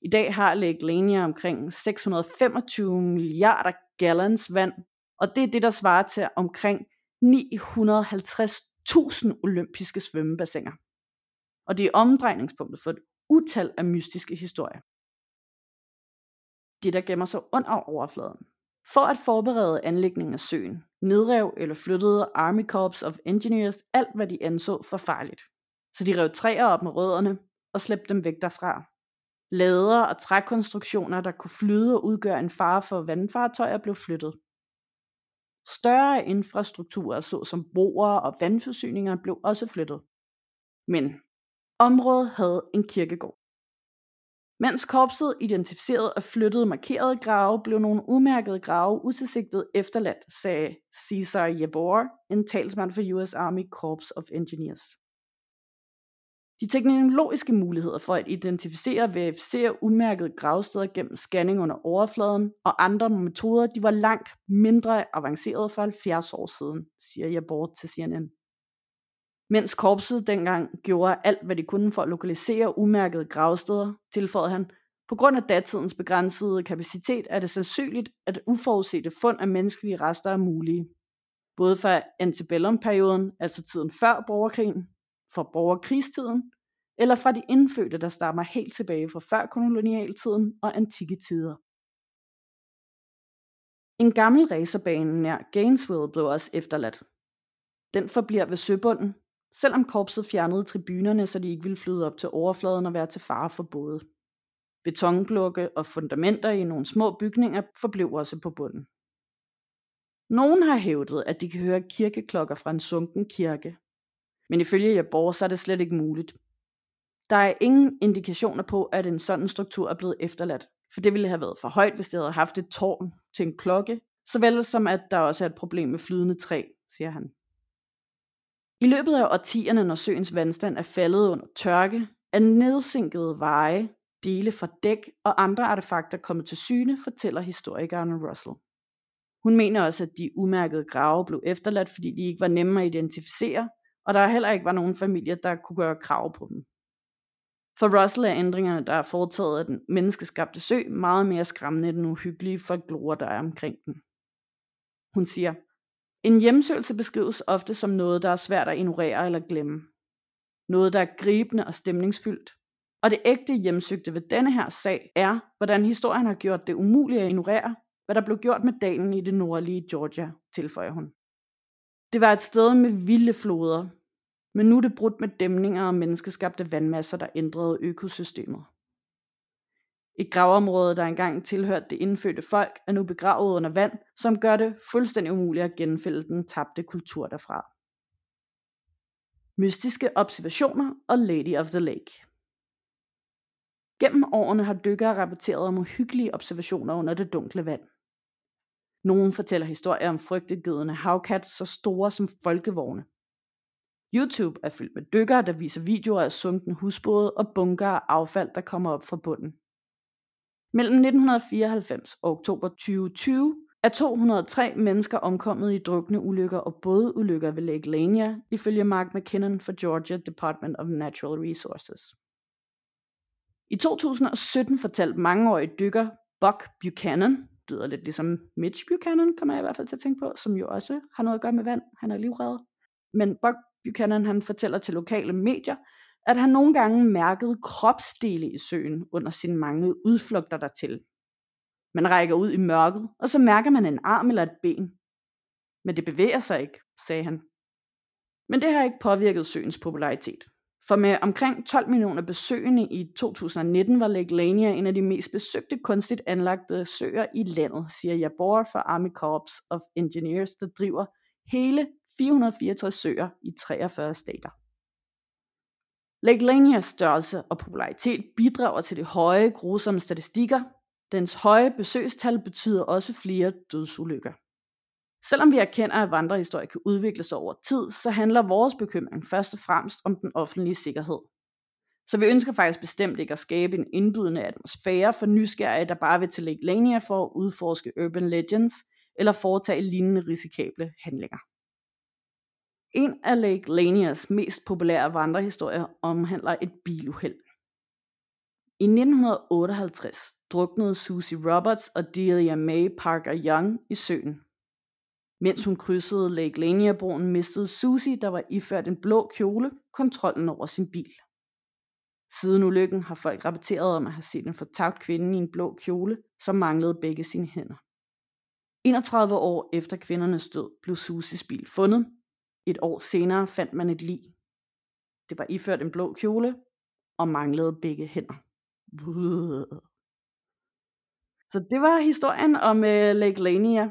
I dag har Lake Lanier omkring 625 milliarder gallons vand, og det er det, der svarer til omkring 950.000 olympiske svømmebassiner. Og det er omdrejningspunktet for et utal af mystiske historier. Det, der gemmer sig under overfladen. For at forberede anlægningen af søen, nedrev eller flyttede Army Corps of Engineers alt, hvad de anså for farligt. Så de rev træer op med rødderne og slæbte dem væk derfra. Lader og trækonstruktioner, der kunne flyde og udgøre en fare for vandfartøjer, blev flyttet. Større infrastrukturer, såsom broer og vandforsyninger, blev også flyttet. Men området havde en kirkegård. Mens korpset identificerede og flyttede markerede grave, blev nogle udmærkede grave utilsigtet efterladt, sagde Cesar Yabor, en talsmand for US Army Corps of Engineers. De teknologiske muligheder for at identificere og verificere umærkede gravsteder gennem scanning under overfladen og andre metoder, de var langt mindre avancerede for 70 år siden, siger Yabor til CNN. Mens korpset dengang gjorde alt, hvad de kunne for at lokalisere umærkede gravsteder, tilføjede han, på grund af datidens begrænsede kapacitet er det sandsynligt, at uforudsete fund af menneskelige rester er mulige. Både fra antebellum-perioden, altså tiden før borgerkrigen, fra borgerkrigstiden, eller fra de indfødte, der stammer helt tilbage fra før kolonialtiden og antikke tider. En gammel racerbane nær Gainesville blev også efterladt. Den forbliver ved søbunden, selvom korpset fjernede tribunerne, så de ikke ville flyde op til overfladen og være til fare for både. Betonblokke og fundamenter i nogle små bygninger forblev også på bunden. Nogen har hævdet, at de kan høre kirkeklokker fra en sunken kirke. Men ifølge Jabor, så er det slet ikke muligt. Der er ingen indikationer på, at en sådan struktur er blevet efterladt, for det ville have været for højt, hvis det havde haft et tårn til en klokke, såvel som at der også er et problem med flydende træ, siger han. I løbet af årtierne, når søens vandstand er faldet under tørke, er nedsinkede veje, dele fra dæk og andre artefakter kommet til syne, fortæller historikeren Russell. Hun mener også, at de umærkede grave blev efterladt, fordi de ikke var nemme at identificere, og der heller ikke var nogen familier, der kunne gøre krav på dem. For Russell er ændringerne, der er foretaget af den menneskeskabte sø, meget mere skræmmende end den uhyggelige folklore, der er omkring den. Hun siger, en hjemsøgelse beskrives ofte som noget, der er svært at ignorere eller glemme. Noget, der er gribende og stemningsfyldt. Og det ægte hjemsøgte ved denne her sag er, hvordan historien har gjort det umuligt at ignorere, hvad der blev gjort med dalen i det nordlige Georgia, tilføjer hun. Det var et sted med vilde floder, men nu er det brudt med dæmninger og menneskeskabte vandmasser, der ændrede økosystemet. Et gravområde, der engang tilhørte det indfødte folk, er nu begravet under vand, som gør det fuldstændig umuligt at genfælde den tabte kultur derfra. Mystiske observationer og Lady of the Lake Gennem årene har dykkere rapporteret om uhyggelige observationer under det dunkle vand. Nogen fortæller historier om frygtegedende havkat så store som folkevogne. YouTube er fyldt med dykkere, der viser videoer af sunkne husbåde og bunker af affald, der kommer op fra bunden. Mellem 1994 og oktober 2020 er 203 mennesker omkommet i drukne ulykker og bådulykker ved Lake Lania, ifølge Mark McKinnon for Georgia Department of Natural Resources. I 2017 fortalte mangeårig dykker Buck Buchanan, det lyder lidt ligesom Mitch Buchanan, kommer jeg i hvert fald til at tænke på, som jo også har noget at gøre med vand. Han er livredder. Men Buck Buchanan han fortæller til lokale medier, at han nogle gange mærkede kropsdele i søen under sine mange udflugter dertil. Man rækker ud i mørket, og så mærker man en arm eller et ben. Men det bevæger sig ikke, sagde han. Men det har ikke påvirket søens popularitet. For med omkring 12 millioner besøgende i 2019 var Lake Lania en af de mest besøgte kunstigt anlagte søer i landet, siger Jabor for Army Corps of Engineers, der driver hele 464 søer i 43 stater. Lake Lanias størrelse og popularitet bidrager til de høje, grusomme statistikker. Dens høje besøgstal betyder også flere dødsulykker. Selvom vi erkender, at vandrehistorie kan udvikle sig over tid, så handler vores bekymring først og fremmest om den offentlige sikkerhed. Så vi ønsker faktisk bestemt ikke at skabe en indbydende atmosfære for nysgerrige, der bare vil til Lake Lania for at udforske urban legends eller foretage lignende risikable handlinger. En af Lake Lanias mest populære vandrehistorier omhandler et biluheld. I 1958 druknede Susie Roberts og Delia May Parker Young i søen. Mens hun krydsede Lake Lania-broen, mistede Susie, der var iført en blå kjole, kontrollen over sin bil. Siden ulykken har folk rapporteret om at have set en fortabt kvinde i en blå kjole, som manglede begge sine hænder. 31 år efter kvindernes død blev Susies bil fundet. Et år senere fandt man et lig. Det var iført en blå kjole og manglede begge hænder. Så det var historien om uh, Lake Lania.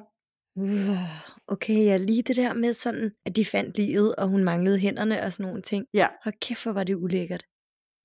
Okay, ja, lige det der med sådan, at de fandt livet, og hun manglede hænderne og sådan nogle ting. Ja. Hold kæft, hvor var det ulækkert.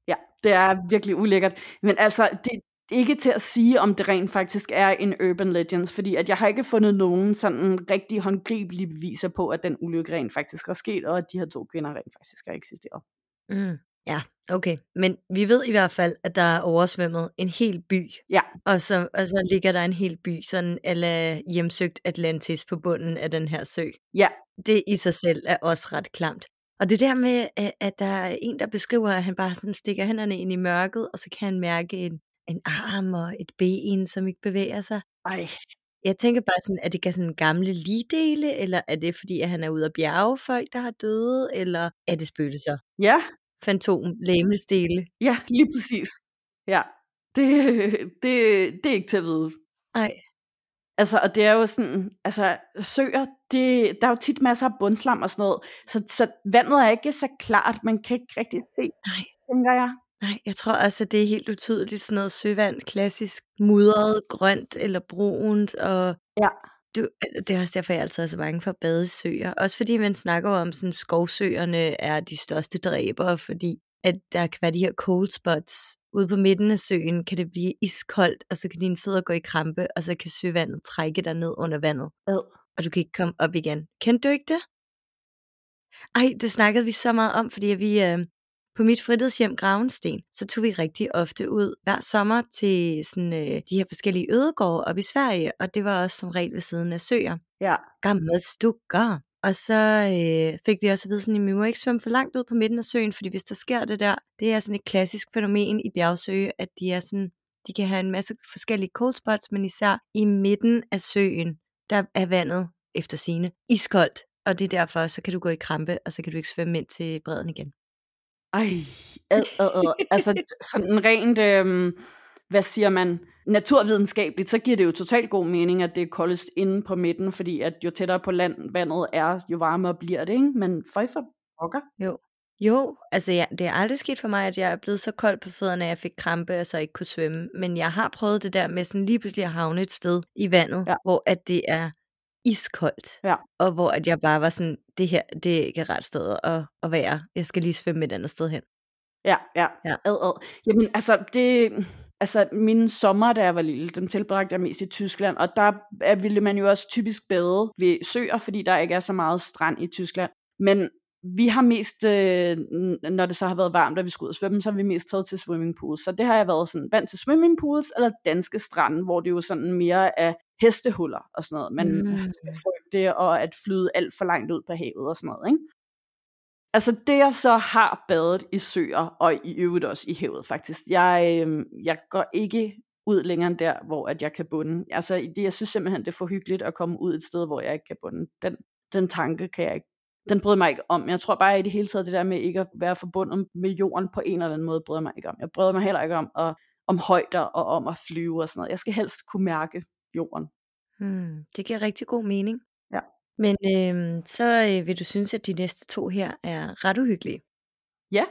Ja, det er virkelig ulækkert. Men altså, det ikke til at sige, om det rent faktisk er en urban legends, fordi at jeg har ikke fundet nogen sådan rigtig håndgribelige beviser på, at den ulykke rent faktisk er sket, og at de her to kvinder rent faktisk har eksisteret. Mm. Ja, okay. Men vi ved i hvert fald, at der er oversvømmet en hel by. Ja. Og så, og så ligger der en hel by, sådan eller hjemsøgt Atlantis på bunden af den her sø. Ja. Det i sig selv er også ret klamt. Og det der med, at, at der er en, der beskriver, at han bare sådan stikker hænderne ind i mørket, og så kan han mærke en, en arm og et ben, som ikke bevæger sig. Ej. Jeg tænker bare sådan, er det sådan gamle ligdele, eller er det fordi, at han er ude at bjerge folk, der har døde, eller er det spøgelser? Ja, fantom lægemestele. Ja, lige præcis. Ja, det, det, det er ikke til at vide. Nej. Altså, og det er jo sådan, altså, søer, det, der er jo tit masser af bundslam og sådan noget, så, så vandet er ikke så klart, man kan ikke rigtig se, Nej. tænker jeg. Nej, jeg tror også, at det er helt utydeligt sådan noget søvand, klassisk mudret, grønt eller brunt, og ja. Du, det er også derfor, jeg altid er så bange for at bade i søer. Også fordi man snakker om, sådan skovsøerne er de største dræbere, fordi at der kan være de her cold spots. Ude på midten af søen kan det blive iskoldt, og så kan dine fødder gå i krampe, og så kan søvandet trække dig ned under vandet. Ad. Og du kan ikke komme op igen. Kendte du ikke det? Ej, det snakkede vi så meget om, fordi vi, øh, på mit fritidshjem Gravensten, så tog vi rigtig ofte ud hver sommer til sådan, øh, de her forskellige ødegårde op i Sverige, og det var også som regel ved siden af søer. Ja. Gamle stukker. Og så øh, fik vi også at vide, sådan, at vi må ikke svømme for langt ud på midten af søen, fordi hvis der sker det der, det er sådan et klassisk fænomen i bjergsøge, at de er sådan, de kan have en masse forskellige cold spots, men især i midten af søen, der er vandet efter sine iskoldt, og det er derfor, så kan du gå i krampe, og så kan du ikke svømme ind til bredden igen. Ej, ad, ad, ad. altså sådan rent, øh, hvad siger man, naturvidenskabeligt, så giver det jo totalt god mening, at det er koldest inde på midten, fordi at jo tættere på land vandet er, jo varmere bliver det, ikke? Men føj for pokker. Jo. Jo, altså ja, det er aldrig sket for mig, at jeg er blevet så kold på fødderne, at jeg fik krampe, og så ikke kunne svømme. Men jeg har prøvet det der med sådan lige pludselig at havne et sted i vandet, ja. hvor at det er iskoldt. Ja. Og hvor at jeg bare var sådan, det her, det er ikke et ret sted at, at være. Jeg skal lige svømme et andet sted hen. Ja, ja. ja. Ad, ad. Jamen altså, det, altså mine sommer, da jeg var lille, dem tilbragte jeg mest i Tyskland, og der ville man jo også typisk bade ved søer, fordi der ikke er så meget strand i Tyskland. Men vi har mest, øh, når det så har været varmt, og vi skulle ud og svømme, så har vi mest taget til swimmingpools. Så det har jeg været sådan vant til swimmingpools eller danske strande, hvor det jo sådan mere er hestehuller og sådan noget. Man mm. skal frygte og at flyde alt for langt ud på havet og sådan noget. Ikke? Altså det jeg så har badet i søer, og i øvrigt også i havet faktisk, jeg, øh, jeg går ikke ud længere end der, hvor at jeg kan bunde. Altså det, jeg synes simpelthen, det er for hyggeligt at komme ud et sted, hvor jeg ikke kan bunde. Den, den tanke kan jeg ikke den bryder mig ikke om. Jeg tror bare i det hele taget, det der med ikke at være forbundet med jorden på en eller anden måde, bryder mig ikke om. Jeg bryder mig heller ikke om, at, om højder og om at flyve og sådan noget. Jeg skal helst kunne mærke jorden. Hmm, det giver rigtig god mening. Ja. Men øh, så øh, vil du synes, at de næste to her er ret uhyggelige. Ja.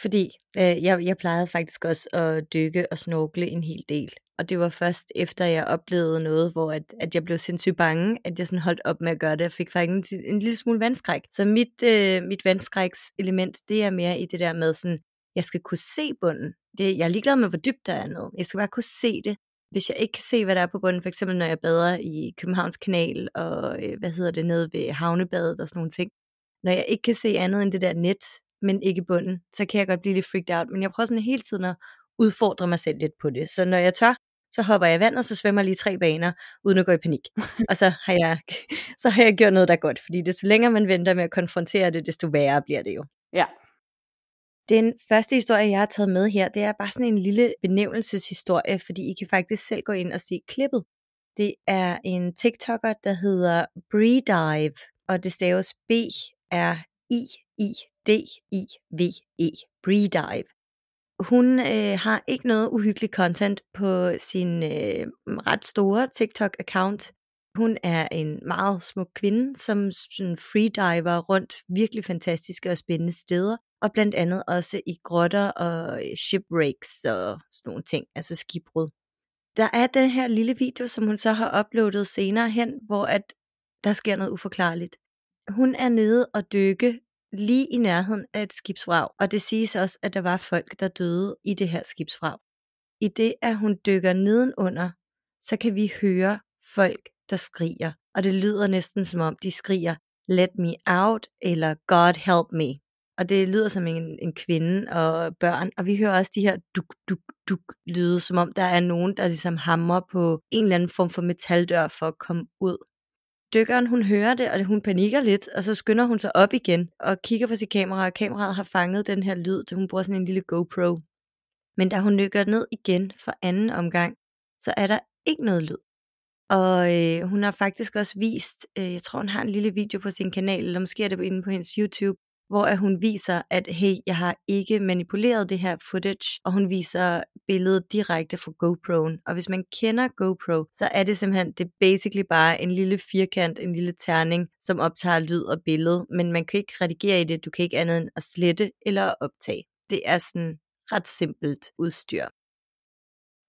Fordi øh, jeg, jeg plejede faktisk også at dykke og snorkle en hel del. Og det var først efter jeg oplevede noget, hvor at, at jeg blev sindssygt bange, at jeg sådan holdt op med at gøre det. Jeg fik faktisk en, en lille smule vandskræk. Så mit, øh, mit vandskræks element, det er mere i det der med sådan, jeg skal kunne se bunden. Det, jeg er ligeglad med, hvor dybt der er nede. Jeg skal bare kunne se det. Hvis jeg ikke kan se, hvad der er på bunden, for eksempel når jeg bader i Københavns Kanal, og øh, hvad hedder det, nede ved havnebadet og sådan nogle ting. Når jeg ikke kan se andet end det der net, men ikke bunden, så kan jeg godt blive lidt freaked out. Men jeg prøver sådan hele tiden at udfordre mig selv lidt på det. Så når jeg tør, så hopper jeg i vand, og så svømmer jeg lige tre baner, uden at gå i panik. (laughs) og så har jeg, så har jeg gjort noget, der er godt. Fordi desto længere man venter med at konfrontere det, desto værre bliver det jo. Ja. Den første historie, jeg har taget med her, det er bare sådan en lille benævnelseshistorie, fordi I kan faktisk selv gå ind og se klippet. Det er en TikToker, der hedder Breedive, og det staves B-R-I-I-D-I-V-E. Breedive. Hun øh, har ikke noget uhyggeligt content på sin øh, ret store TikTok-account. Hun er en meget smuk kvinde, som sådan freediver rundt virkelig fantastiske og spændende steder, og blandt andet også i grotter og øh, shipwrecks og sådan nogle ting, altså skibbrud. Der er den her lille video, som hun så har uploadet senere hen, hvor at der sker noget uforklarligt. Hun er nede og dykke lige i nærheden af et skibsvrag, og det siges også, at der var folk, der døde i det her skibsvrag. I det, at hun dykker nedenunder, så kan vi høre folk, der skriger, og det lyder næsten som om, de skriger, let me out, eller God help me. Og det lyder som en, en kvinde og børn, og vi hører også de her duk, duk, duk lyde, som om der er nogen, der ligesom hammer på en eller anden form for metaldør for at komme ud dykkeren hun hører det, og hun panikker lidt, og så skynder hun sig op igen og kigger på sit kamera, og kameraet har fanget den her lyd, da hun bruger sådan en lille GoPro. Men da hun dykker ned igen for anden omgang, så er der ikke noget lyd. Og øh, hun har faktisk også vist, øh, jeg tror hun har en lille video på sin kanal, eller måske er det inde på hendes YouTube, hvor hun viser, at hey, jeg har ikke manipuleret det her footage, og hun viser billedet direkte fra GoPro'en. Og hvis man kender GoPro, så er det simpelthen, det er basically bare en lille firkant, en lille terning, som optager lyd og billede, men man kan ikke redigere i det, du kan ikke andet end at slette eller optage. Det er sådan ret simpelt udstyr.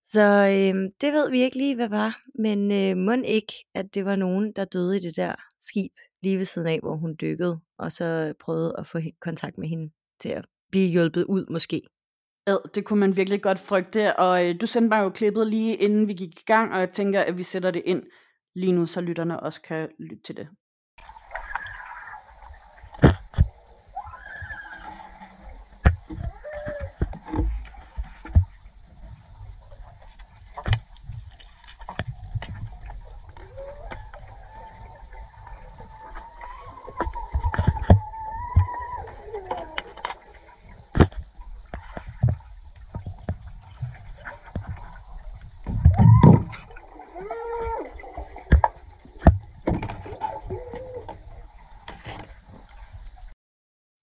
Så øh, det ved vi ikke lige, hvad var, men øh, må ikke, at det var nogen, der døde i det der skib lige ved siden af, hvor hun dykkede, og så prøvede at få kontakt med hende til at blive hjulpet ud måske. Ja, det kunne man virkelig godt frygte, og øh, du sendte mig jo klippet lige inden vi gik i gang, og jeg tænker, at vi sætter det ind lige nu, så lytterne også kan lytte til det.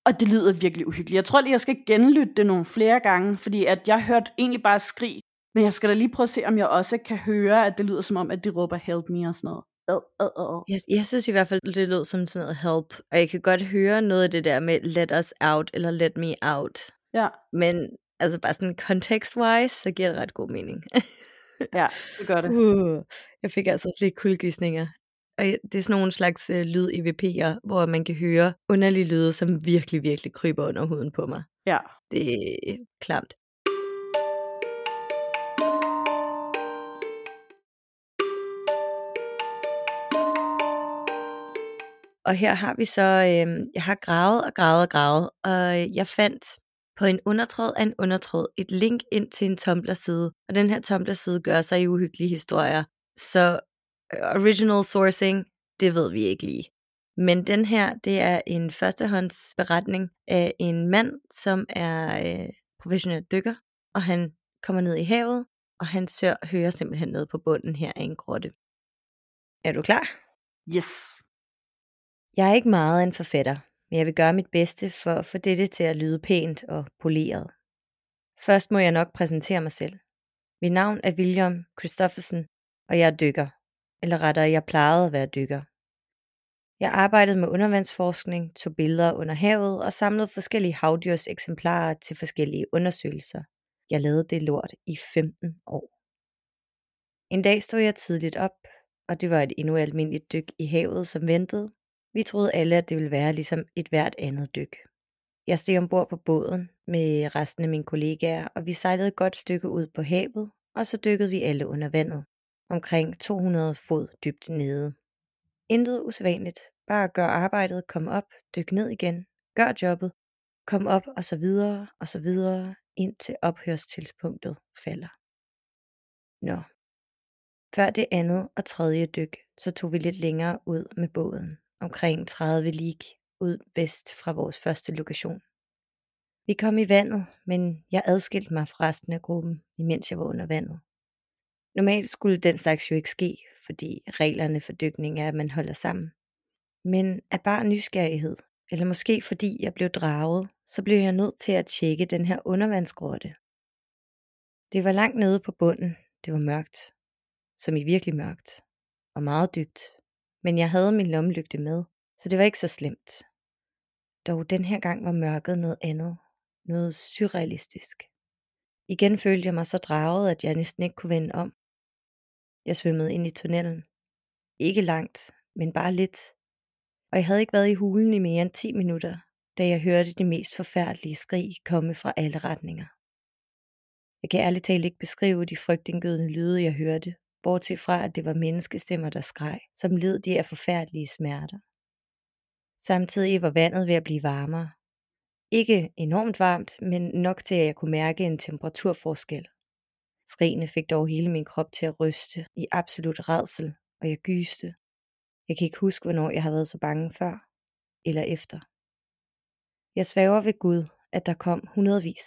Og det lyder virkelig uhyggeligt. Jeg tror lige, jeg skal genlytte det nogle flere gange, fordi at jeg hørte egentlig bare skrig, men jeg skal da lige prøve at se, om jeg også kan høre, at det lyder som om, at de råber help me og sådan noget. Uh, uh, uh. Jeg, jeg synes i hvert fald, det lød som sådan noget help, og jeg kan godt høre noget af det der med let us out, eller let me out. Ja. Men altså bare sådan context-wise, så giver det ret god mening. ja, det gør det. Uh, jeg fik altså også lidt kuldegysninger. Og det er sådan nogle slags øh, lyd-EVP'er, hvor man kan høre underlige lyde, som virkelig, virkelig kryber under huden på mig. Ja. Det er klamt. Og her har vi så, øh, jeg har gravet og gravet og gravet, og jeg fandt på en undertråd af en undertråd et link ind til en Tumblr-side. Og den her Tumblr-side gør sig i uhyggelige historier. Så original sourcing, det ved vi ikke lige. Men den her, det er en førstehåndsberetning af en mand, som er øh, professionel dykker, og han kommer ned i havet, og han sør hører simpelthen ned på bunden her af en grotte. Er du klar? Yes. Jeg er ikke meget en forfatter, men jeg vil gøre mit bedste for at få dette til at lyde pænt og poleret. Først må jeg nok præsentere mig selv. Mit navn er William Christoffersen, og jeg er dykker. Eller rettere, jeg plejede at være dykker. Jeg arbejdede med undervandsforskning, tog billeder under havet og samlede forskellige havdyrs eksemplarer til forskellige undersøgelser. Jeg lavede det lort i 15 år. En dag stod jeg tidligt op, og det var et endnu almindeligt dyk i havet, som ventede, vi troede alle, at det ville være ligesom et hvert andet dyk. Jeg steg ombord på båden med resten af mine kollegaer, og vi sejlede et godt stykke ud på havet, og så dykkede vi alle under vandet, omkring 200 fod dybt nede. Intet usædvanligt, bare gør arbejdet, kom op, dyk ned igen, gør jobbet, kom op og så videre og så videre, indtil ophørstidspunktet falder. Nå. Før det andet og tredje dyk, så tog vi lidt længere ud med båden omkring 30 lig ud vest fra vores første lokation. Vi kom i vandet, men jeg adskilte mig fra resten af gruppen, imens jeg var under vandet. Normalt skulle den slags jo ikke ske, fordi reglerne for dykning er, at man holder sammen. Men af bare nysgerrighed, eller måske fordi jeg blev draget, så blev jeg nødt til at tjekke den her undervandsgrotte. Det var langt nede på bunden, det var mørkt, som i virkelig mørkt, og meget dybt. Men jeg havde min lommelygte med, så det var ikke så slemt. Dog den her gang var mørket noget andet. Noget surrealistisk. Igen følte jeg mig så draget, at jeg næsten ikke kunne vende om. Jeg svømmede ind i tunnelen. Ikke langt, men bare lidt. Og jeg havde ikke været i hulen i mere end 10 minutter, da jeg hørte de mest forfærdelige skrig komme fra alle retninger. Jeg kan ærligt talt ikke beskrive de frygtindgydende lyde, jeg hørte, bortset fra at det var menneskestemmer, der skreg, som led de af forfærdelige smerter. Samtidig var vandet ved at blive varmere. Ikke enormt varmt, men nok til at jeg kunne mærke en temperaturforskel. Skrigene fik dog hele min krop til at ryste i absolut redsel, og jeg gyste. Jeg kan ikke huske, hvornår jeg har været så bange før eller efter. Jeg svæver ved Gud, at der kom hundredvis,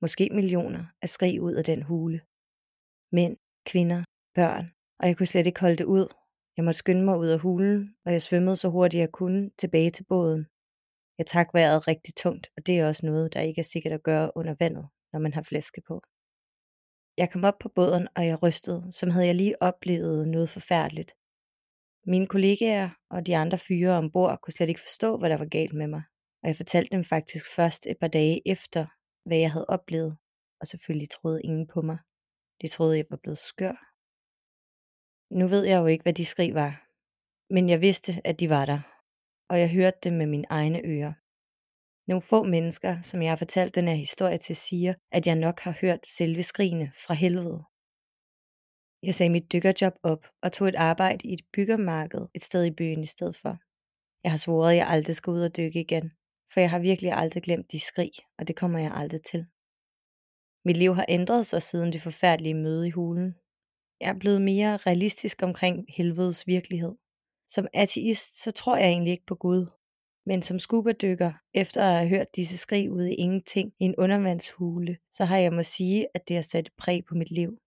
måske millioner af skrig ud af den hule. Mænd, kvinder, børn, og jeg kunne slet ikke holde det ud. Jeg måtte skynde mig ud af hulen, og jeg svømmede så hurtigt jeg kunne tilbage til båden. Jeg trak vejret rigtig tungt, og det er også noget, der ikke er sikkert at gøre under vandet, når man har flaske på. Jeg kom op på båden, og jeg rystede, som havde jeg lige oplevet noget forfærdeligt. Mine kollegaer og de andre fyre ombord kunne slet ikke forstå, hvad der var galt med mig, og jeg fortalte dem faktisk først et par dage efter, hvad jeg havde oplevet, og selvfølgelig troede ingen på mig. De troede, jeg var blevet skør, nu ved jeg jo ikke, hvad de skrig var, men jeg vidste, at de var der, og jeg hørte dem med mine egne ører. Nogle få mennesker, som jeg har fortalt den her historie til, siger, at jeg nok har hørt selve skrigene fra helvede. Jeg sagde mit dykkerjob op og tog et arbejde i et byggermarked et sted i byen i stedet for. Jeg har svoret, at jeg aldrig skal ud og dykke igen, for jeg har virkelig aldrig glemt de skrig, og det kommer jeg aldrig til. Mit liv har ændret sig siden det forfærdelige møde i hulen, jeg er blevet mere realistisk omkring helvedes virkelighed. Som ateist, så tror jeg egentlig ikke på Gud. Men som scuba-dykker, efter at have hørt disse skrig ud i ingenting i en undervandshule, så har jeg må sige, at det har sat præg på mit liv.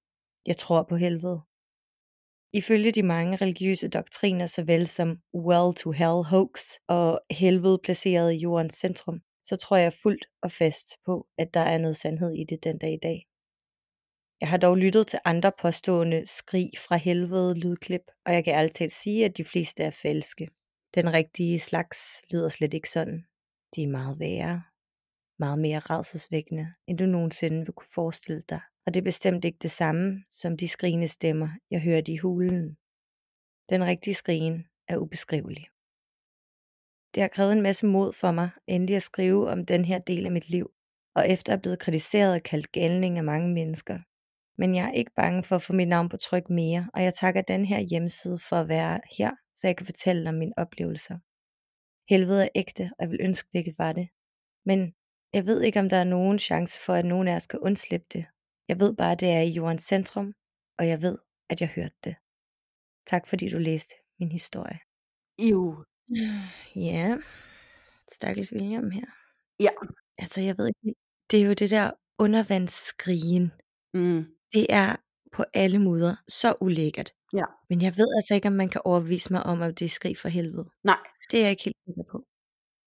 Jeg tror på helvede. Ifølge de mange religiøse doktriner, såvel som well to hell hoax og helvede placeret i jordens centrum, så tror jeg fuldt og fast på, at der er noget sandhed i det den dag i dag. Jeg har dog lyttet til andre påstående skrig fra helvede lydklip, og jeg kan ærligt talt sige, at de fleste er falske. Den rigtige slags lyder slet ikke sådan. De er meget værre, meget mere redselsvækkende, end du nogensinde vil kunne forestille dig. Og det er bestemt ikke det samme som de skrigende stemmer, jeg hørte i hulen. Den rigtige skrigen er ubeskrivelig. Det har krævet en masse mod for mig endelig at skrive om den her del af mit liv, og efter at blevet kritiseret og kaldt galning af mange mennesker. Men jeg er ikke bange for at få mit navn på tryk mere, og jeg takker den her hjemmeside for at være her, så jeg kan fortælle om mine oplevelser. Helvede er ægte, og jeg vil ønske, det ikke var det. Men jeg ved ikke, om der er nogen chance for, at nogen af os skal undslippe det. Jeg ved bare, at det er i jordens centrum, og jeg ved, at jeg hørte det. Tak fordi du læste min historie. Jo. Ja, stakkels William her. Ja. Altså, jeg ved ikke, det er jo det der undervandsskrigen. Mm. Det er på alle måder så ulækkert. Ja. Men jeg ved altså ikke, om man kan overbevise mig om, at det er skrig for helvede. Nej. Det er jeg ikke helt sikker på.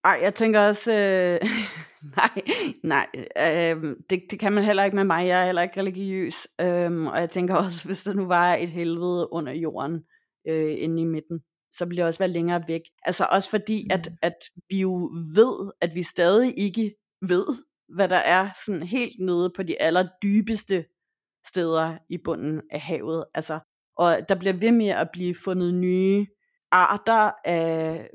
Ej, jeg tænker også, øh, (laughs) nej, nej, øh, det, det kan man heller ikke med mig, jeg er heller ikke religiøs, øh, og jeg tænker (laughs) også, hvis der nu var et helvede under jorden, øh, inde i midten, så ville det også være længere væk. Altså også fordi, mm. at, at vi jo ved, at vi stadig ikke ved, hvad der er sådan helt nede på de allerdybeste steder i bunden af havet. Altså, og der bliver ved med at blive fundet nye arter af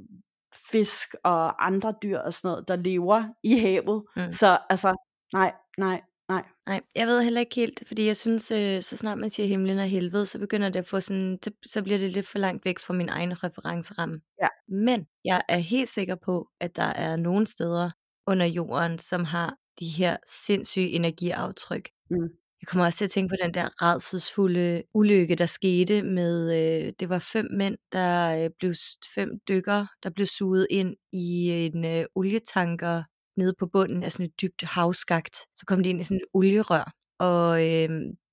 fisk og andre dyr og sådan noget, der lever i havet. Mm. Så altså, nej, nej, nej. Nej, jeg ved heller ikke helt, fordi jeg synes, øh, så snart man siger himlen og helvede, så begynder det at få sådan, det, så bliver det lidt for langt væk fra min egen referenceramme. Ja. Men jeg er helt sikker på, at der er nogle steder under jorden, som har de her sindssyge energiaftryk. Mm. Jeg kommer også til at tænke på den der redselsfulde ulykke, der skete med, øh, det var fem mænd, der øh, blev, fem dykker, der blev suget ind i en øh, olietanker nede på bunden af sådan et dybt havskagt. Så kom de ind i sådan et olierør, og øh,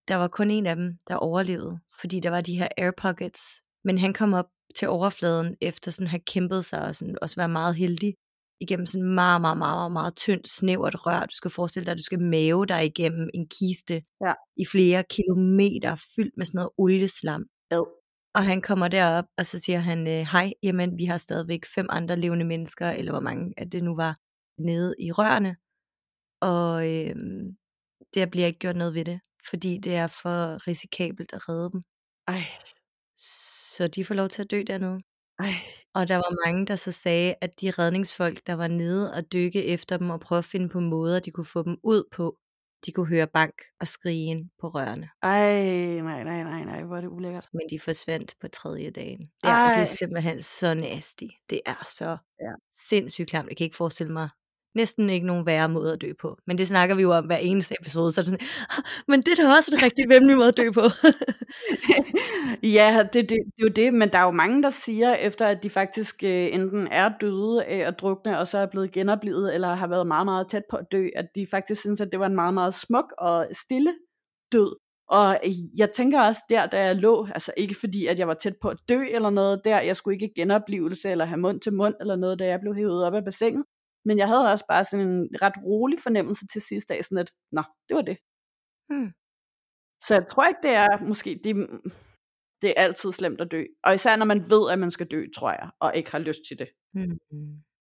der var kun en af dem, der overlevede, fordi der var de her air pockets. Men han kom op til overfladen efter sådan at have kæmpet sig og sådan også være meget heldig igennem sådan meget, meget, meget, meget, meget tyndt, snævert rør. Du skal forestille dig, at du skal mave dig igennem en kiste ja. i flere kilometer, fyldt med sådan noget olieslam. Ja. Og han kommer derop, og så siger han, øh, hej, jamen vi har stadigvæk fem andre levende mennesker, eller hvor mange at det nu var, nede i rørene. Og øh, der bliver ikke gjort noget ved det, fordi det er for risikabelt at redde dem. Ej. Så de får lov til at dø dernede. Ej. Og der var mange, der så sagde, at de redningsfolk, der var nede og dykke efter dem og prøve at finde på måder, de kunne få dem ud på, de kunne høre bank og skrigen på rørene. Ej, nej, nej, nej, nej, hvor er det ulækkert. Men de forsvandt på tredje dagen. Ja, det er simpelthen så nasty. Det er så ja. sindssygt klamt. Jeg kan ikke forestille mig næsten ikke nogen værre måde at dø på. Men det snakker vi jo om hver eneste episode, så det sådan, (laughs) men det er da også en rigtig vemmelig måde at dø på. (laughs) ja, det, det, det er jo det, men der er jo mange, der siger, efter at de faktisk øh, enten er døde øh, af at drukne, og så er blevet genoplevet, eller har været meget, meget tæt på at dø, at de faktisk synes, at det var en meget, meget smuk og stille død. Og øh, jeg tænker også der, da jeg lå, altså ikke fordi, at jeg var tæt på at dø eller noget der, jeg skulle ikke genoplevelse eller have mund til mund eller noget, da jeg blev hævet op af bassinet. Men jeg havde også bare sådan en ret rolig fornemmelse til sidste dag, sådan at, nå, det var det. Hmm. Så jeg tror ikke, det er måske, det, det er altid slemt at dø. Og især når man ved, at man skal dø, tror jeg, og ikke har lyst til det. Hmm.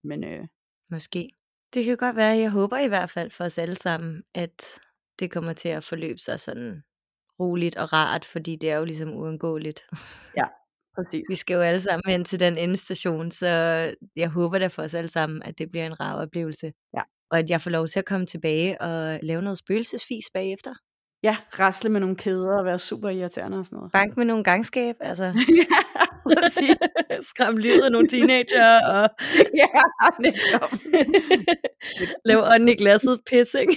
Men øh, Måske. Det kan godt være, jeg håber i hvert fald for os alle sammen, at det kommer til at forløbe sig sådan roligt og rart, fordi det er jo ligesom uundgåeligt. Ja, Præcis. Vi skal jo alle sammen hen til den endestation, så jeg håber da for os alle sammen, at det bliver en rar oplevelse. Ja. Og at jeg får lov til at komme tilbage og lave noget spøgelsesfis bagefter. Ja, rasle med nogle kæder og være super irriterende og sådan noget. Bank med nogle gangskab, altså. (laughs) ja, præcis. (laughs) Skram livet af nogle teenager og... (laughs) ja, netop. Lav ånden i glasset pissing.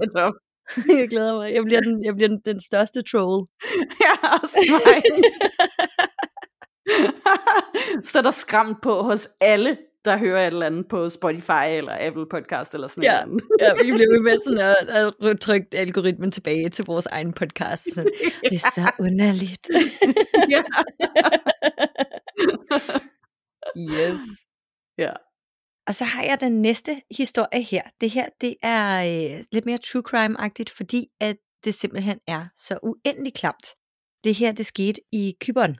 netop. (laughs) jeg glæder mig. Jeg bliver den, jeg bliver den, den største troll. (laughs) ja, også mig. (laughs) så er der skræmt på hos alle, der hører et eller andet på Spotify eller Apple Podcast eller sådan ja, noget. ja, vi bliver med sådan at, at trykke algoritmen tilbage til vores egen podcast. Sådan, det er så underligt. ja. yes. Ja. Og så har jeg den næste historie her. Det her, det er øh, lidt mere true crime-agtigt, fordi at det simpelthen er så uendelig klamt. Det her, det skete i Kyberen.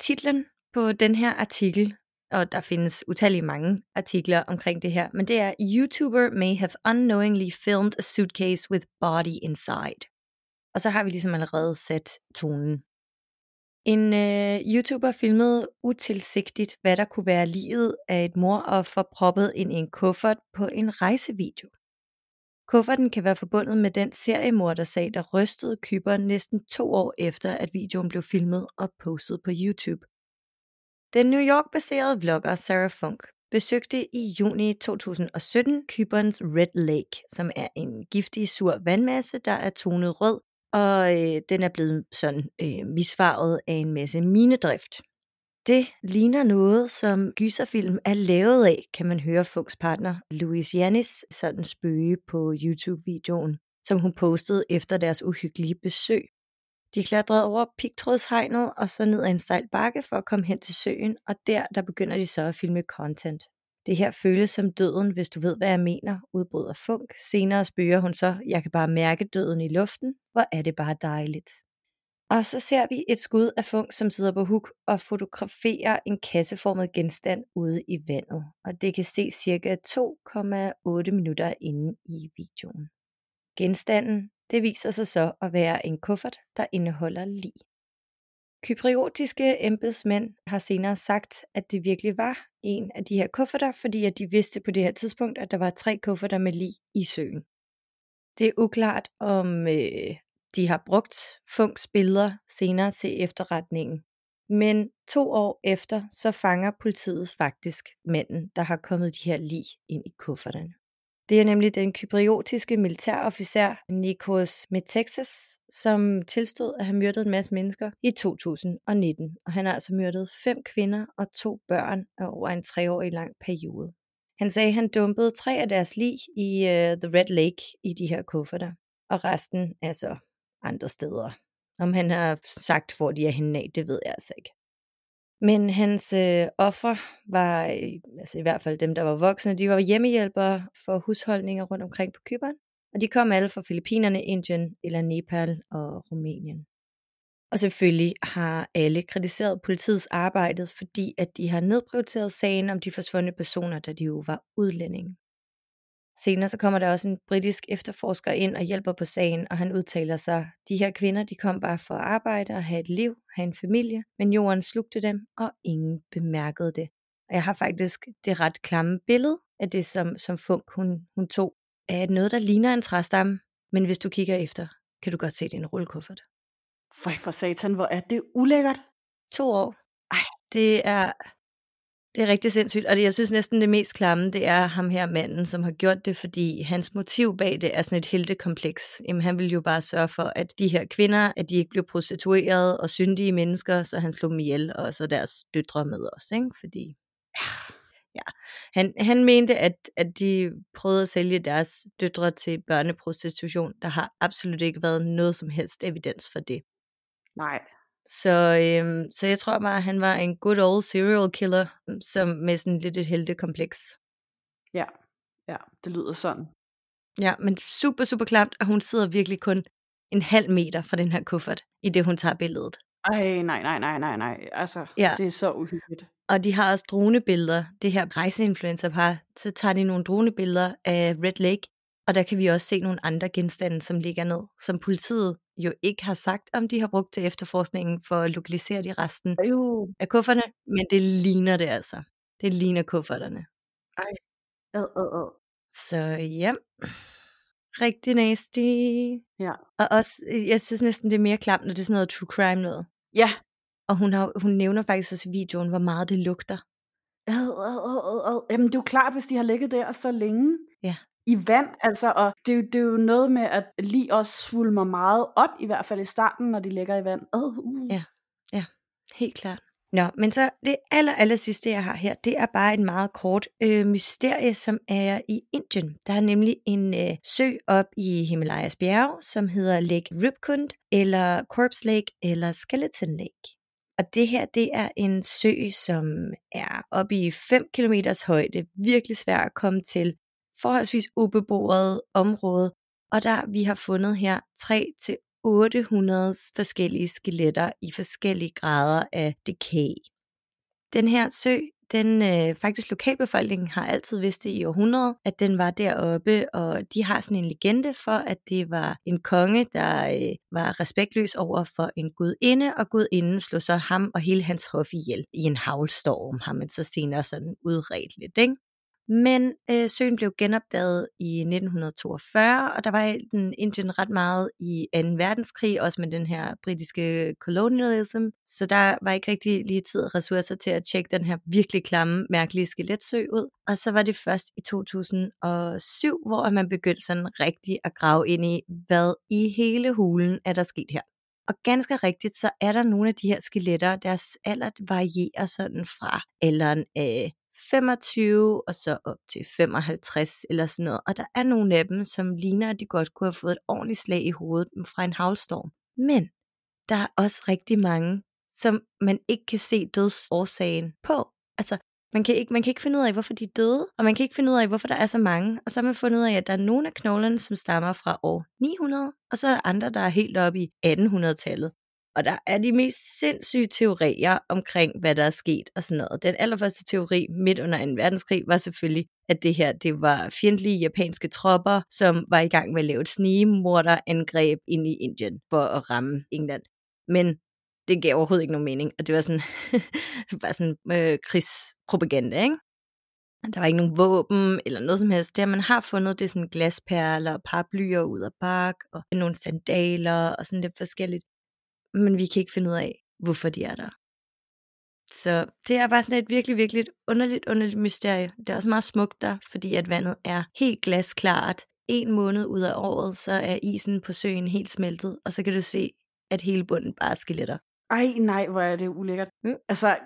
Titlen på den her artikel, og der findes utallige mange artikler omkring det her, men det er YouTuber may have unknowingly filmed a suitcase with body inside. Og så har vi ligesom allerede sat tonen. En øh, YouTuber filmede utilsigtigt, hvad der kunne være livet af et moroffer proppet ind i en kuffert på en rejsevideo. Kufferten kan være forbundet med den seriemordersag, der rystede Kypern næsten to år efter, at videoen blev filmet og postet på YouTube. Den New York-baserede vlogger Sarah Funk besøgte i juni 2017 Kyperns Red Lake, som er en giftig sur vandmasse, der er tonet rød og øh, den er blevet sådan øh, misfarvet af en masse minedrift. Det ligner noget, som gyserfilm er lavet af, kan man høre Funks partner Louise Janis sådan spøge på YouTube-videoen, som hun postede efter deres uhyggelige besøg. De klatrede over pigtrådshegnet og så ned ad en stejl bakke for at komme hen til søen, og der, der begynder de så at filme content. Det her føles som døden, hvis du ved, hvad jeg mener, udbryder Funk. Senere spørger hun så, jeg kan bare mærke døden i luften. Hvor er det bare dejligt. Og så ser vi et skud af Funk, som sidder på huk og fotograferer en kasseformet genstand ude i vandet. Og det kan se cirka 2,8 minutter inde i videoen. Genstanden, det viser sig så at være en kuffert, der indeholder lig. Kypriotiske embedsmænd har senere sagt, at det virkelig var en af de her kufferter, fordi at de vidste på det her tidspunkt, at der var tre kufferter med lig i søen. Det er uklart, om øh, de har brugt Funks billeder senere til efterretningen. Men to år efter, så fanger politiet faktisk manden, der har kommet de her lig ind i kufferterne. Det er nemlig den kypriotiske militærofficer Nikos Metexas, som tilstod at have myrdet en masse mennesker i 2019. Og han har altså myrdet fem kvinder og to børn over en treårig lang periode. Han sagde, at han dumpede tre af deres lig i uh, The Red Lake i de her kufferter, og resten altså andre steder. Om han har sagt, hvor de er henne af, det ved jeg altså ikke. Men hans øh, offer var, øh, altså i hvert fald dem, der var voksne, de var hjemmehjælpere for husholdninger rundt omkring på Kypern. Og de kom alle fra Filippinerne, Indien eller Nepal og Rumænien. Og selvfølgelig har alle kritiseret politiets arbejde, fordi at de har nedprioriteret sagen om de forsvundne personer, da de jo var udlændinge. Senere så kommer der også en britisk efterforsker ind og hjælper på sagen, og han udtaler sig, de her kvinder, de kom bare for at arbejde og have et liv, have en familie, men jorden slugte dem, og ingen bemærkede det. Og jeg har faktisk det ret klamme billede af det, som, som Funk hun, hun tog, af noget, der ligner en træstamme, men hvis du kigger efter, kan du godt se, det er en rullekuffert. Føj for satan, hvor er det ulækkert. To år. Ej. Det er, det er rigtig sindssygt, og det, jeg synes næsten det mest klamme, det er ham her manden, som har gjort det, fordi hans motiv bag det er sådan et heltekompleks. Jamen han vil jo bare sørge for, at de her kvinder, at de ikke blev prostitueret og syndige mennesker, så han slog dem ihjel, og så deres døtre med os, ikke? Fordi, ja, han, han mente, at, at de prøvede at sælge deres døtre til børneprostitution. Der har absolut ikke været noget som helst evidens for det. Nej, så, øhm, så jeg tror bare, at han var en good old serial killer, som med sådan lidt et heltekompleks. Ja, ja, det lyder sådan. Ja, men super, super klamt, og hun sidder virkelig kun en halv meter fra den her kuffert, i det hun tager billedet. Ej, nej, nej, nej, nej, nej. Altså, ja. det er så uhyggeligt. Og de har også dronebilleder. Det her rejseinfluencer par, så tager de nogle dronebilleder af Red Lake, og der kan vi også se nogle andre genstande, som ligger ned, som politiet jo ikke har sagt, om de har brugt til efterforskningen for at lokalisere de resten jo. af kufferne, men det ligner det altså. Det ligner kufferterne. Ej, ad, ad, ad. Så ja, rigtig nasty. Ja. Og også, jeg synes næsten, det er mere klamt, når det er sådan noget true crime noget. Ja. Og hun, har, hun nævner faktisk også i videoen, hvor meget det lugter. Ad, ad, ad, ad. Jamen det er jo klart, hvis de har ligget der så længe. Ja i vand, altså, og det er, jo, det er jo noget med, at lige også svulmer meget op, i hvert fald i starten, når de ligger i vand. Uh, uh. Ja, ja, helt klart. Nå, men så det aller, aller sidste, jeg har her, det er bare en meget kort øh, mysterie, som er i Indien. Der er nemlig en øh, sø op i Himalayas bjerg, som hedder Lake Ripkund, eller Corpse Lake, eller Skeleton Lake. Og det her, det er en sø, som er oppe i 5 km højde, virkelig svær at komme til, forholdsvis ubeboet område, og der vi har fundet her 3 til 800 forskellige skeletter i forskellige grader af decay. Den her sø, den øh, faktisk lokalbefolkningen har altid vidst det i århundreder, at den var deroppe, og de har sådan en legende for, at det var en konge, der øh, var respektløs over for en gudinde, og gudinden slog så ham og hele hans hof ihjel i en havlstorm, har man så senere sådan udredt lidt, ikke? Men øh, søen blev genopdaget i 1942, og der var den Indien ret meget i 2. verdenskrig, også med den her britiske colonialism, så der var ikke rigtig lige tid og ressourcer til at tjekke den her virkelig klamme, mærkelige skeletsø ud. Og så var det først i 2007, hvor man begyndte sådan rigtig at grave ind i, hvad i hele hulen er der sket her. Og ganske rigtigt, så er der nogle af de her skeletter, deres alder varierer sådan fra alderen af 25 og så op til 55 eller sådan noget. Og der er nogle af dem, som ligner, at de godt kunne have fået et ordentligt slag i hovedet fra en havlstorm. Men der er også rigtig mange, som man ikke kan se dødsårsagen på. Altså, man kan, ikke, man kan ikke finde ud af, hvorfor de er døde, og man kan ikke finde ud af, hvorfor der er så mange. Og så har man fundet ud af, at der er nogle af knoglerne, som stammer fra år 900, og så er der andre, der er helt oppe i 1800-tallet. Og der er de mest sindssyge teorier omkring, hvad der er sket og sådan noget. Den allerførste teori midt under 2. verdenskrig var selvfølgelig, at det her det var fjendtlige japanske tropper, som var i gang med at lave et snigemorderangreb ind i Indien for at ramme England. Men det gav overhovedet ikke nogen mening, og det var sådan, (laughs) bare sådan øh, krigspropaganda, ikke? Der var ikke nogen våben eller noget som helst. Det, man har fundet, det er sådan glasperler, og paraplyer ud af bark, og nogle sandaler og sådan lidt forskelligt men vi kan ikke finde ud af, hvorfor de er der. Så det er bare sådan et virkelig, virkelig underligt, underligt mysterie. Det er også meget smukt der, fordi at vandet er helt glasklart. En måned ud af året, så er isen på søen helt smeltet, og så kan du se, at hele bunden bare er skeletter. Ej, nej, hvor er det ulækkert. Mm. Altså,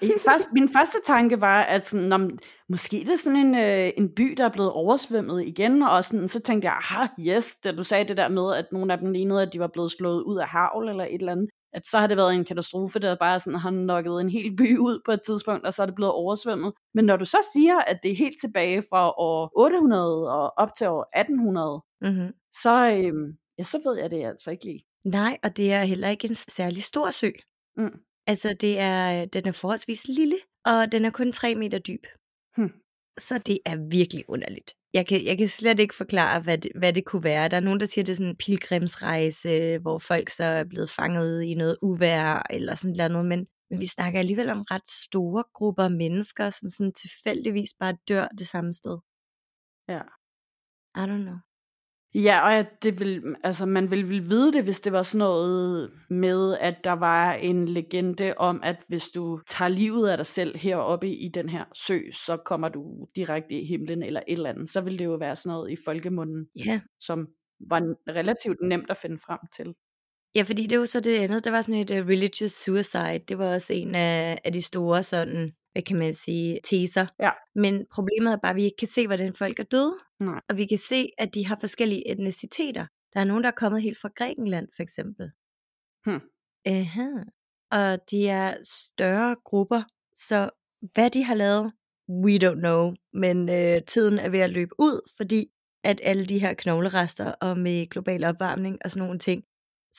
Først, min første tanke var, at sådan, om, måske det er sådan en, øh, en by, der er blevet oversvømmet igen, og sådan, så tænkte jeg, aha, yes, da du sagde det der med, at nogle af dem lignede, at de var blevet slået ud af havl eller et eller andet, at så har det været en katastrofe, der bare sådan har nokket en hel by ud på et tidspunkt, og så er det blevet oversvømmet. Men når du så siger, at det er helt tilbage fra år 800 og op til år 1800, mm-hmm. så, øh, ja, så ved jeg det altså ikke lige. Nej, og det er heller ikke en særlig stor sø. Mm. Altså, det er den er forholdsvis lille, og den er kun 3 meter dyb. Hm. Så det er virkelig underligt. Jeg kan, jeg kan slet ikke forklare, hvad det, hvad det kunne være. Der er nogen, der siger, det er sådan en pilgrimsrejse, hvor folk så er blevet fanget i noget uvær eller sådan noget, men, men vi snakker alligevel om ret store grupper mennesker, som sådan tilfældigvis bare dør det samme sted. Ja. I don't know. Ja, og det vil, altså, man ville, ville vide det, hvis det var sådan noget med, at der var en legende om, at hvis du tager livet af dig selv heroppe i den her sø, så kommer du direkte i himlen eller et eller andet. Så ville det jo være sådan noget i folkemunden, ja. som var relativt nemt at finde frem til. Ja, fordi det var så det andet, der var sådan et uh, religious suicide. Det var også en af, af de store sådan hvad kan man sige, teser. Ja. Men problemet er bare, at vi ikke kan se, hvordan folk er døde. Nej. Og vi kan se, at de har forskellige etniciteter. Der er nogen, der er kommet helt fra Grækenland, for eksempel. Hmm. Aha. Og de er større grupper, så hvad de har lavet, we don't know. Men øh, tiden er ved at løbe ud, fordi at alle de her knoglerester og med global opvarmning og sådan nogle ting,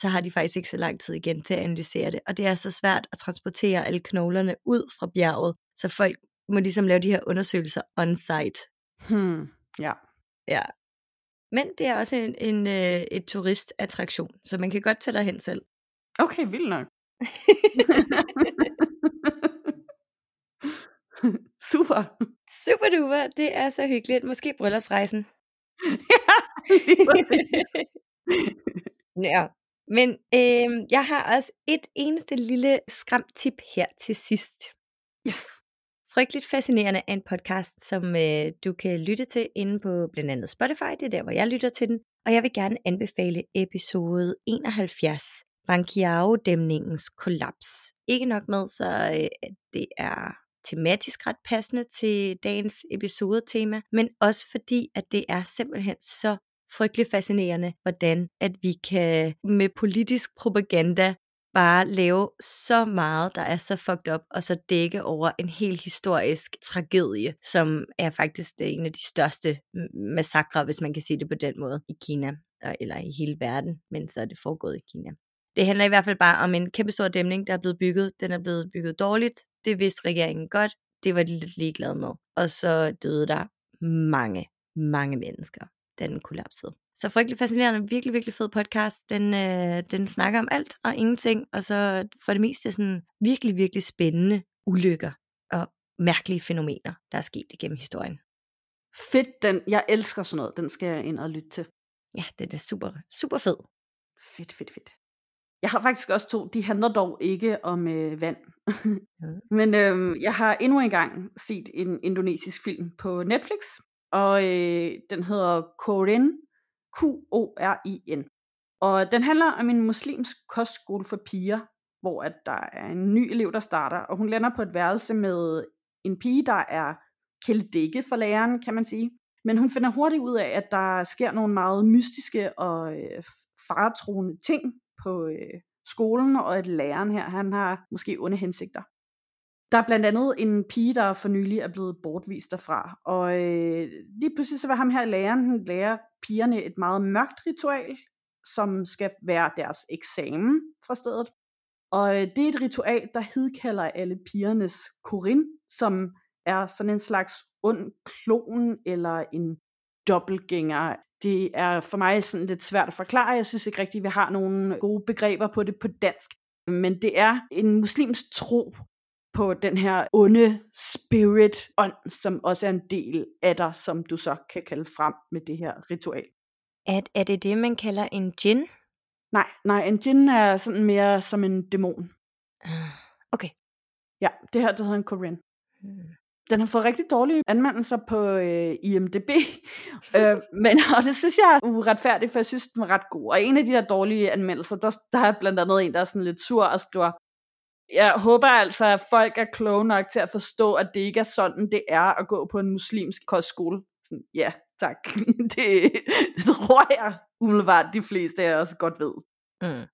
så har de faktisk ikke så lang tid igen til at analysere det. Og det er så svært at transportere alle knoglerne ud fra bjerget, så folk må ligesom lave de her undersøgelser on-site. Hmm, ja. Ja. Men det er også en, en, øh, et turistattraktion, så man kan godt tage derhen selv. Okay, vildt nok. (laughs) Super. Super duper. Det er så hyggeligt. Måske bryllupsrejsen. (laughs) ja, (laughs) men øh, jeg har også et eneste lille skræmtip her til sidst. Yes. Frygteligt Fascinerende er en podcast, som øh, du kan lytte til inde på blandt andet Spotify. Det er der, hvor jeg lytter til den. Og jeg vil gerne anbefale episode 71. Bankiao-dæmningens kollaps. Ikke nok med, så øh, det er tematisk ret passende til dagens episode-tema, men også fordi, at det er simpelthen så frygtelig fascinerende, hvordan at vi kan med politisk propaganda bare lave så meget, der er så fucked up, og så dække over en helt historisk tragedie, som er faktisk øh, en af de største massakre, hvis man kan sige det på den måde, i Kina, eller i hele verden, men så er det foregået i Kina. Det handler i hvert fald bare om en kæmpe stor dæmning, der er blevet bygget. Den er blevet bygget dårligt. Det vidste regeringen godt. Det var de lidt ligeglade med. Og så døde der mange, mange mennesker, den kollapsede. Så frygtelig fascinerende, virkelig, virkelig fed podcast. Den, øh, den snakker om alt og ingenting, og så for det meste sådan virkelig, virkelig spændende ulykker og mærkelige fænomener, der er sket igennem historien. Fedt, den. Jeg elsker sådan noget. Den skal jeg ind og lytte til. Ja, det er super, super fed. Fedt, fedt, fedt. Jeg har faktisk også to. De handler dog ikke om øh, vand. (laughs) Men øh, jeg har endnu en gang set en indonesisk film på Netflix, og øh, den hedder Korin, Q-O-R-I-N. Og den handler om en muslimsk kostskole for piger, hvor at der er en ny elev, der starter, og hun lander på et værelse med en pige, der er kældække for læreren, kan man sige. Men hun finder hurtigt ud af, at der sker nogle meget mystiske og øh, faretroende ting på øh, skolen, og at læreren her, han har måske onde hensigter. Der er blandt andet en pige, der for nylig er blevet bortvist derfra, og øh, lige pludselig så var ham her læreren, han lærer pigerne et meget mørkt ritual, som skal være deres eksamen fra stedet. Og øh, det er et ritual, der hidkalder alle pigernes korin, som er sådan en slags ond klon eller en dobbeltgænger. Det er for mig sådan lidt svært at forklare. Jeg synes ikke rigtigt, vi har nogle gode begreber på det på dansk. Men det er en muslims tro på den her onde spirit ånd, som også er en del af dig, som du så kan kalde frem med det her ritual. Er, er det det, man kalder en djinn? Nej, nej, en djinn er sådan mere som en dæmon. Ah, okay. Ja, det her, det hedder en Korean. Hmm. Den har fået rigtig dårlige anmeldelser på øh, IMDb, (laughs) øh, men, (laughs) og det synes jeg er uretfærdigt, for jeg synes, den var ret god. Og en af de der dårlige anmeldelser, der, der er blandt andet en, der er sådan lidt sur og skriver, jeg håber altså, at folk er kloge nok til at forstå, at det ikke er sådan, det er at gå på en muslimsk kostskole. Sådan, ja, tak. det, (laughs) det tror jeg umiddelbart, de fleste af os godt ved. Mm.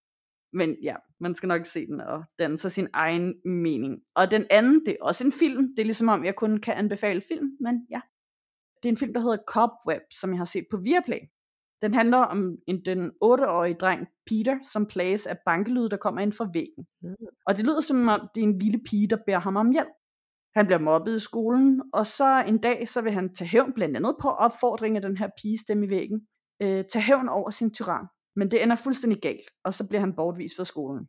Men ja, man skal nok se den og danne sig sin egen mening. Og den anden, det er også en film. Det er ligesom om, jeg kun kan anbefale film, men ja. Det er en film, der hedder Cobweb, som jeg har set på Viaplay. Den handler om en, den 8-årige dreng Peter, som plages af bankelyd, der kommer ind fra væggen. Og det lyder som om, det er en lille pige, der beder ham om hjælp. Han bliver mobbet i skolen, og så en dag, så vil han tage hævn, blandt andet på opfordring af den her pige stemme i væggen, øh, tage hævn over sin tyran. Men det ender fuldstændig galt, og så bliver han bortvist fra skolen.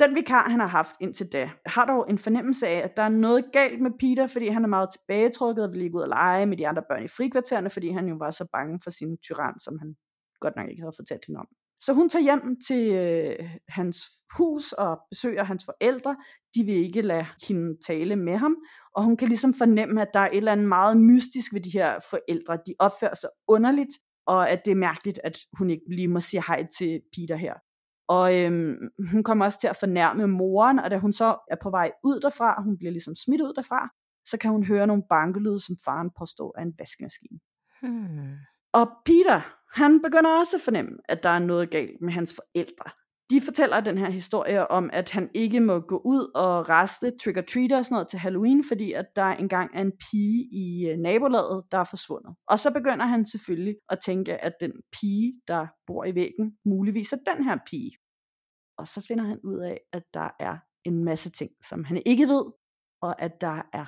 Den vikar, han har haft indtil da, har dog en fornemmelse af, at der er noget galt med Peter, fordi han er meget tilbagetrukket og vil ikke ud og lege med de andre børn i frikvartererne, fordi han jo var så bange for sin tyran, som han godt nok ikke havde fortalt hende om. Så hun tager hjem til øh, hans hus og besøger hans forældre. De vil ikke lade hende tale med ham, og hun kan ligesom fornemme, at der er et eller andet meget mystisk ved de her forældre. De opfører sig underligt, og at det er mærkeligt, at hun ikke lige må sige hej til Peter her. Og øhm, hun kommer også til at fornærme moren, og da hun så er på vej ud derfra, hun bliver ligesom smidt ud derfra, så kan hun høre nogle bankelyde, som faren påstår er en vaskemaskine. Hmm. Og Peter, han begynder også at fornemme, at der er noget galt med hans forældre. De fortæller den her historie om, at han ikke må gå ud og reste trick-or-treat og sådan noget til Halloween, fordi at der engang er en pige i øh, nabolaget, der er forsvundet. Og så begynder han selvfølgelig at tænke, at den pige, der bor i væggen, muligvis er den her pige. Og så finder han ud af, at der er en masse ting, som han ikke ved, og at der er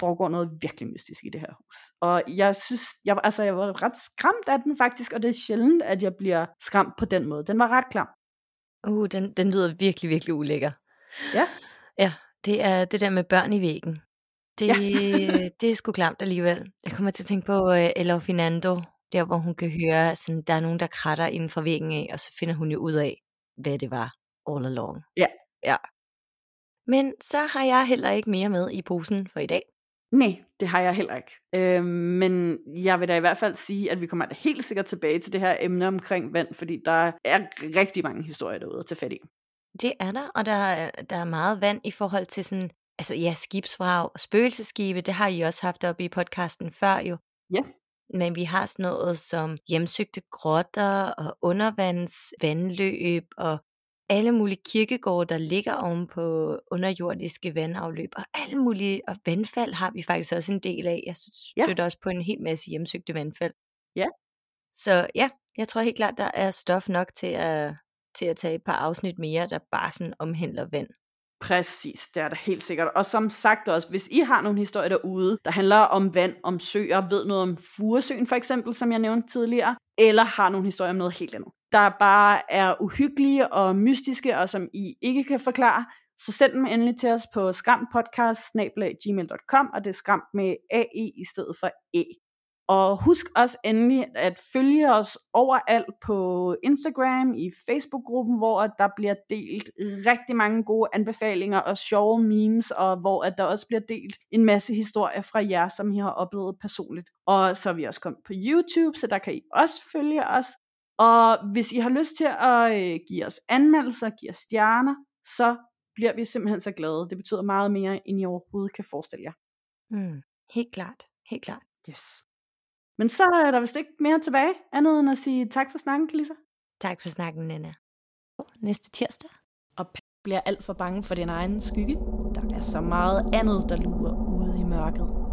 foregår noget virkelig mystisk i det her hus. Og jeg synes, jeg, altså, jeg var ret skræmt af den faktisk, og det er sjældent, at jeg bliver skræmt på den måde. Den var ret klam. Uh, den, den lyder virkelig, virkelig ulækker. Ja. Ja, det er det der med børn i væggen. Det, ja. (laughs) det er sgu klamt alligevel. Jeg kommer til at tænke på uh, Ella Finando, der hvor hun kan høre, sådan, der er nogen, der kratter inden for væggen af, og så finder hun jo ud af, hvad det var all along. Ja. Ja. Men så har jeg heller ikke mere med i posen for i dag. Nej, det har jeg heller ikke. Øh, men jeg vil da i hvert fald sige, at vi kommer da helt sikkert tilbage til det her emne omkring vand, fordi der er rigtig mange historier derude at tage fat i. Det er der, og der, er, der er meget vand i forhold til sådan, altså ja, skibsvrag og spøgelseskibe, det har I også haft op i podcasten før jo. Ja. Men vi har sådan noget som hjemsøgte grotter og undervandsvandløb og alle mulige kirkegårde, der ligger oven på underjordiske vandafløb, og alle mulige, og vandfald har vi faktisk også en del af. Jeg støtter ja. også på en hel masse hjemsøgte vandfald. Ja. Så ja, jeg tror helt klart, der er stof nok til at, til at tage et par afsnit mere, der bare sådan omhandler vand. Præcis, det er der helt sikkert. Og som sagt også, hvis I har nogle historier derude, der handler om vand, om søer, ved noget om Furesøen for eksempel, som jeg nævnte tidligere, eller har nogle historier om noget helt andet, der bare er uhyggelige og mystiske, og som I ikke kan forklare, så send dem endelig til os på skrampodcast.gmail.com, og det er skram med AE i stedet for E. Og husk også endelig at følge os overalt på Instagram, i Facebook-gruppen, hvor der bliver delt rigtig mange gode anbefalinger og sjove memes, og hvor at der også bliver delt en masse historier fra jer, som I har oplevet personligt. Og så er vi også kommet på YouTube, så der kan I også følge os. Og hvis I har lyst til at øh, give os anmeldelser, give os stjerner, så bliver vi simpelthen så glade. Det betyder meget mere, end I overhovedet kan forestille jer. Mm, helt klart. Helt klart. Yes. Men så er der vist ikke mere tilbage, andet end at sige tak for snakken, Lisa. Tak for snakken, Nana. Næste tirsdag. Og bliver alt for bange for din egen skygge. Der er så meget andet, der lurer ude i mørket.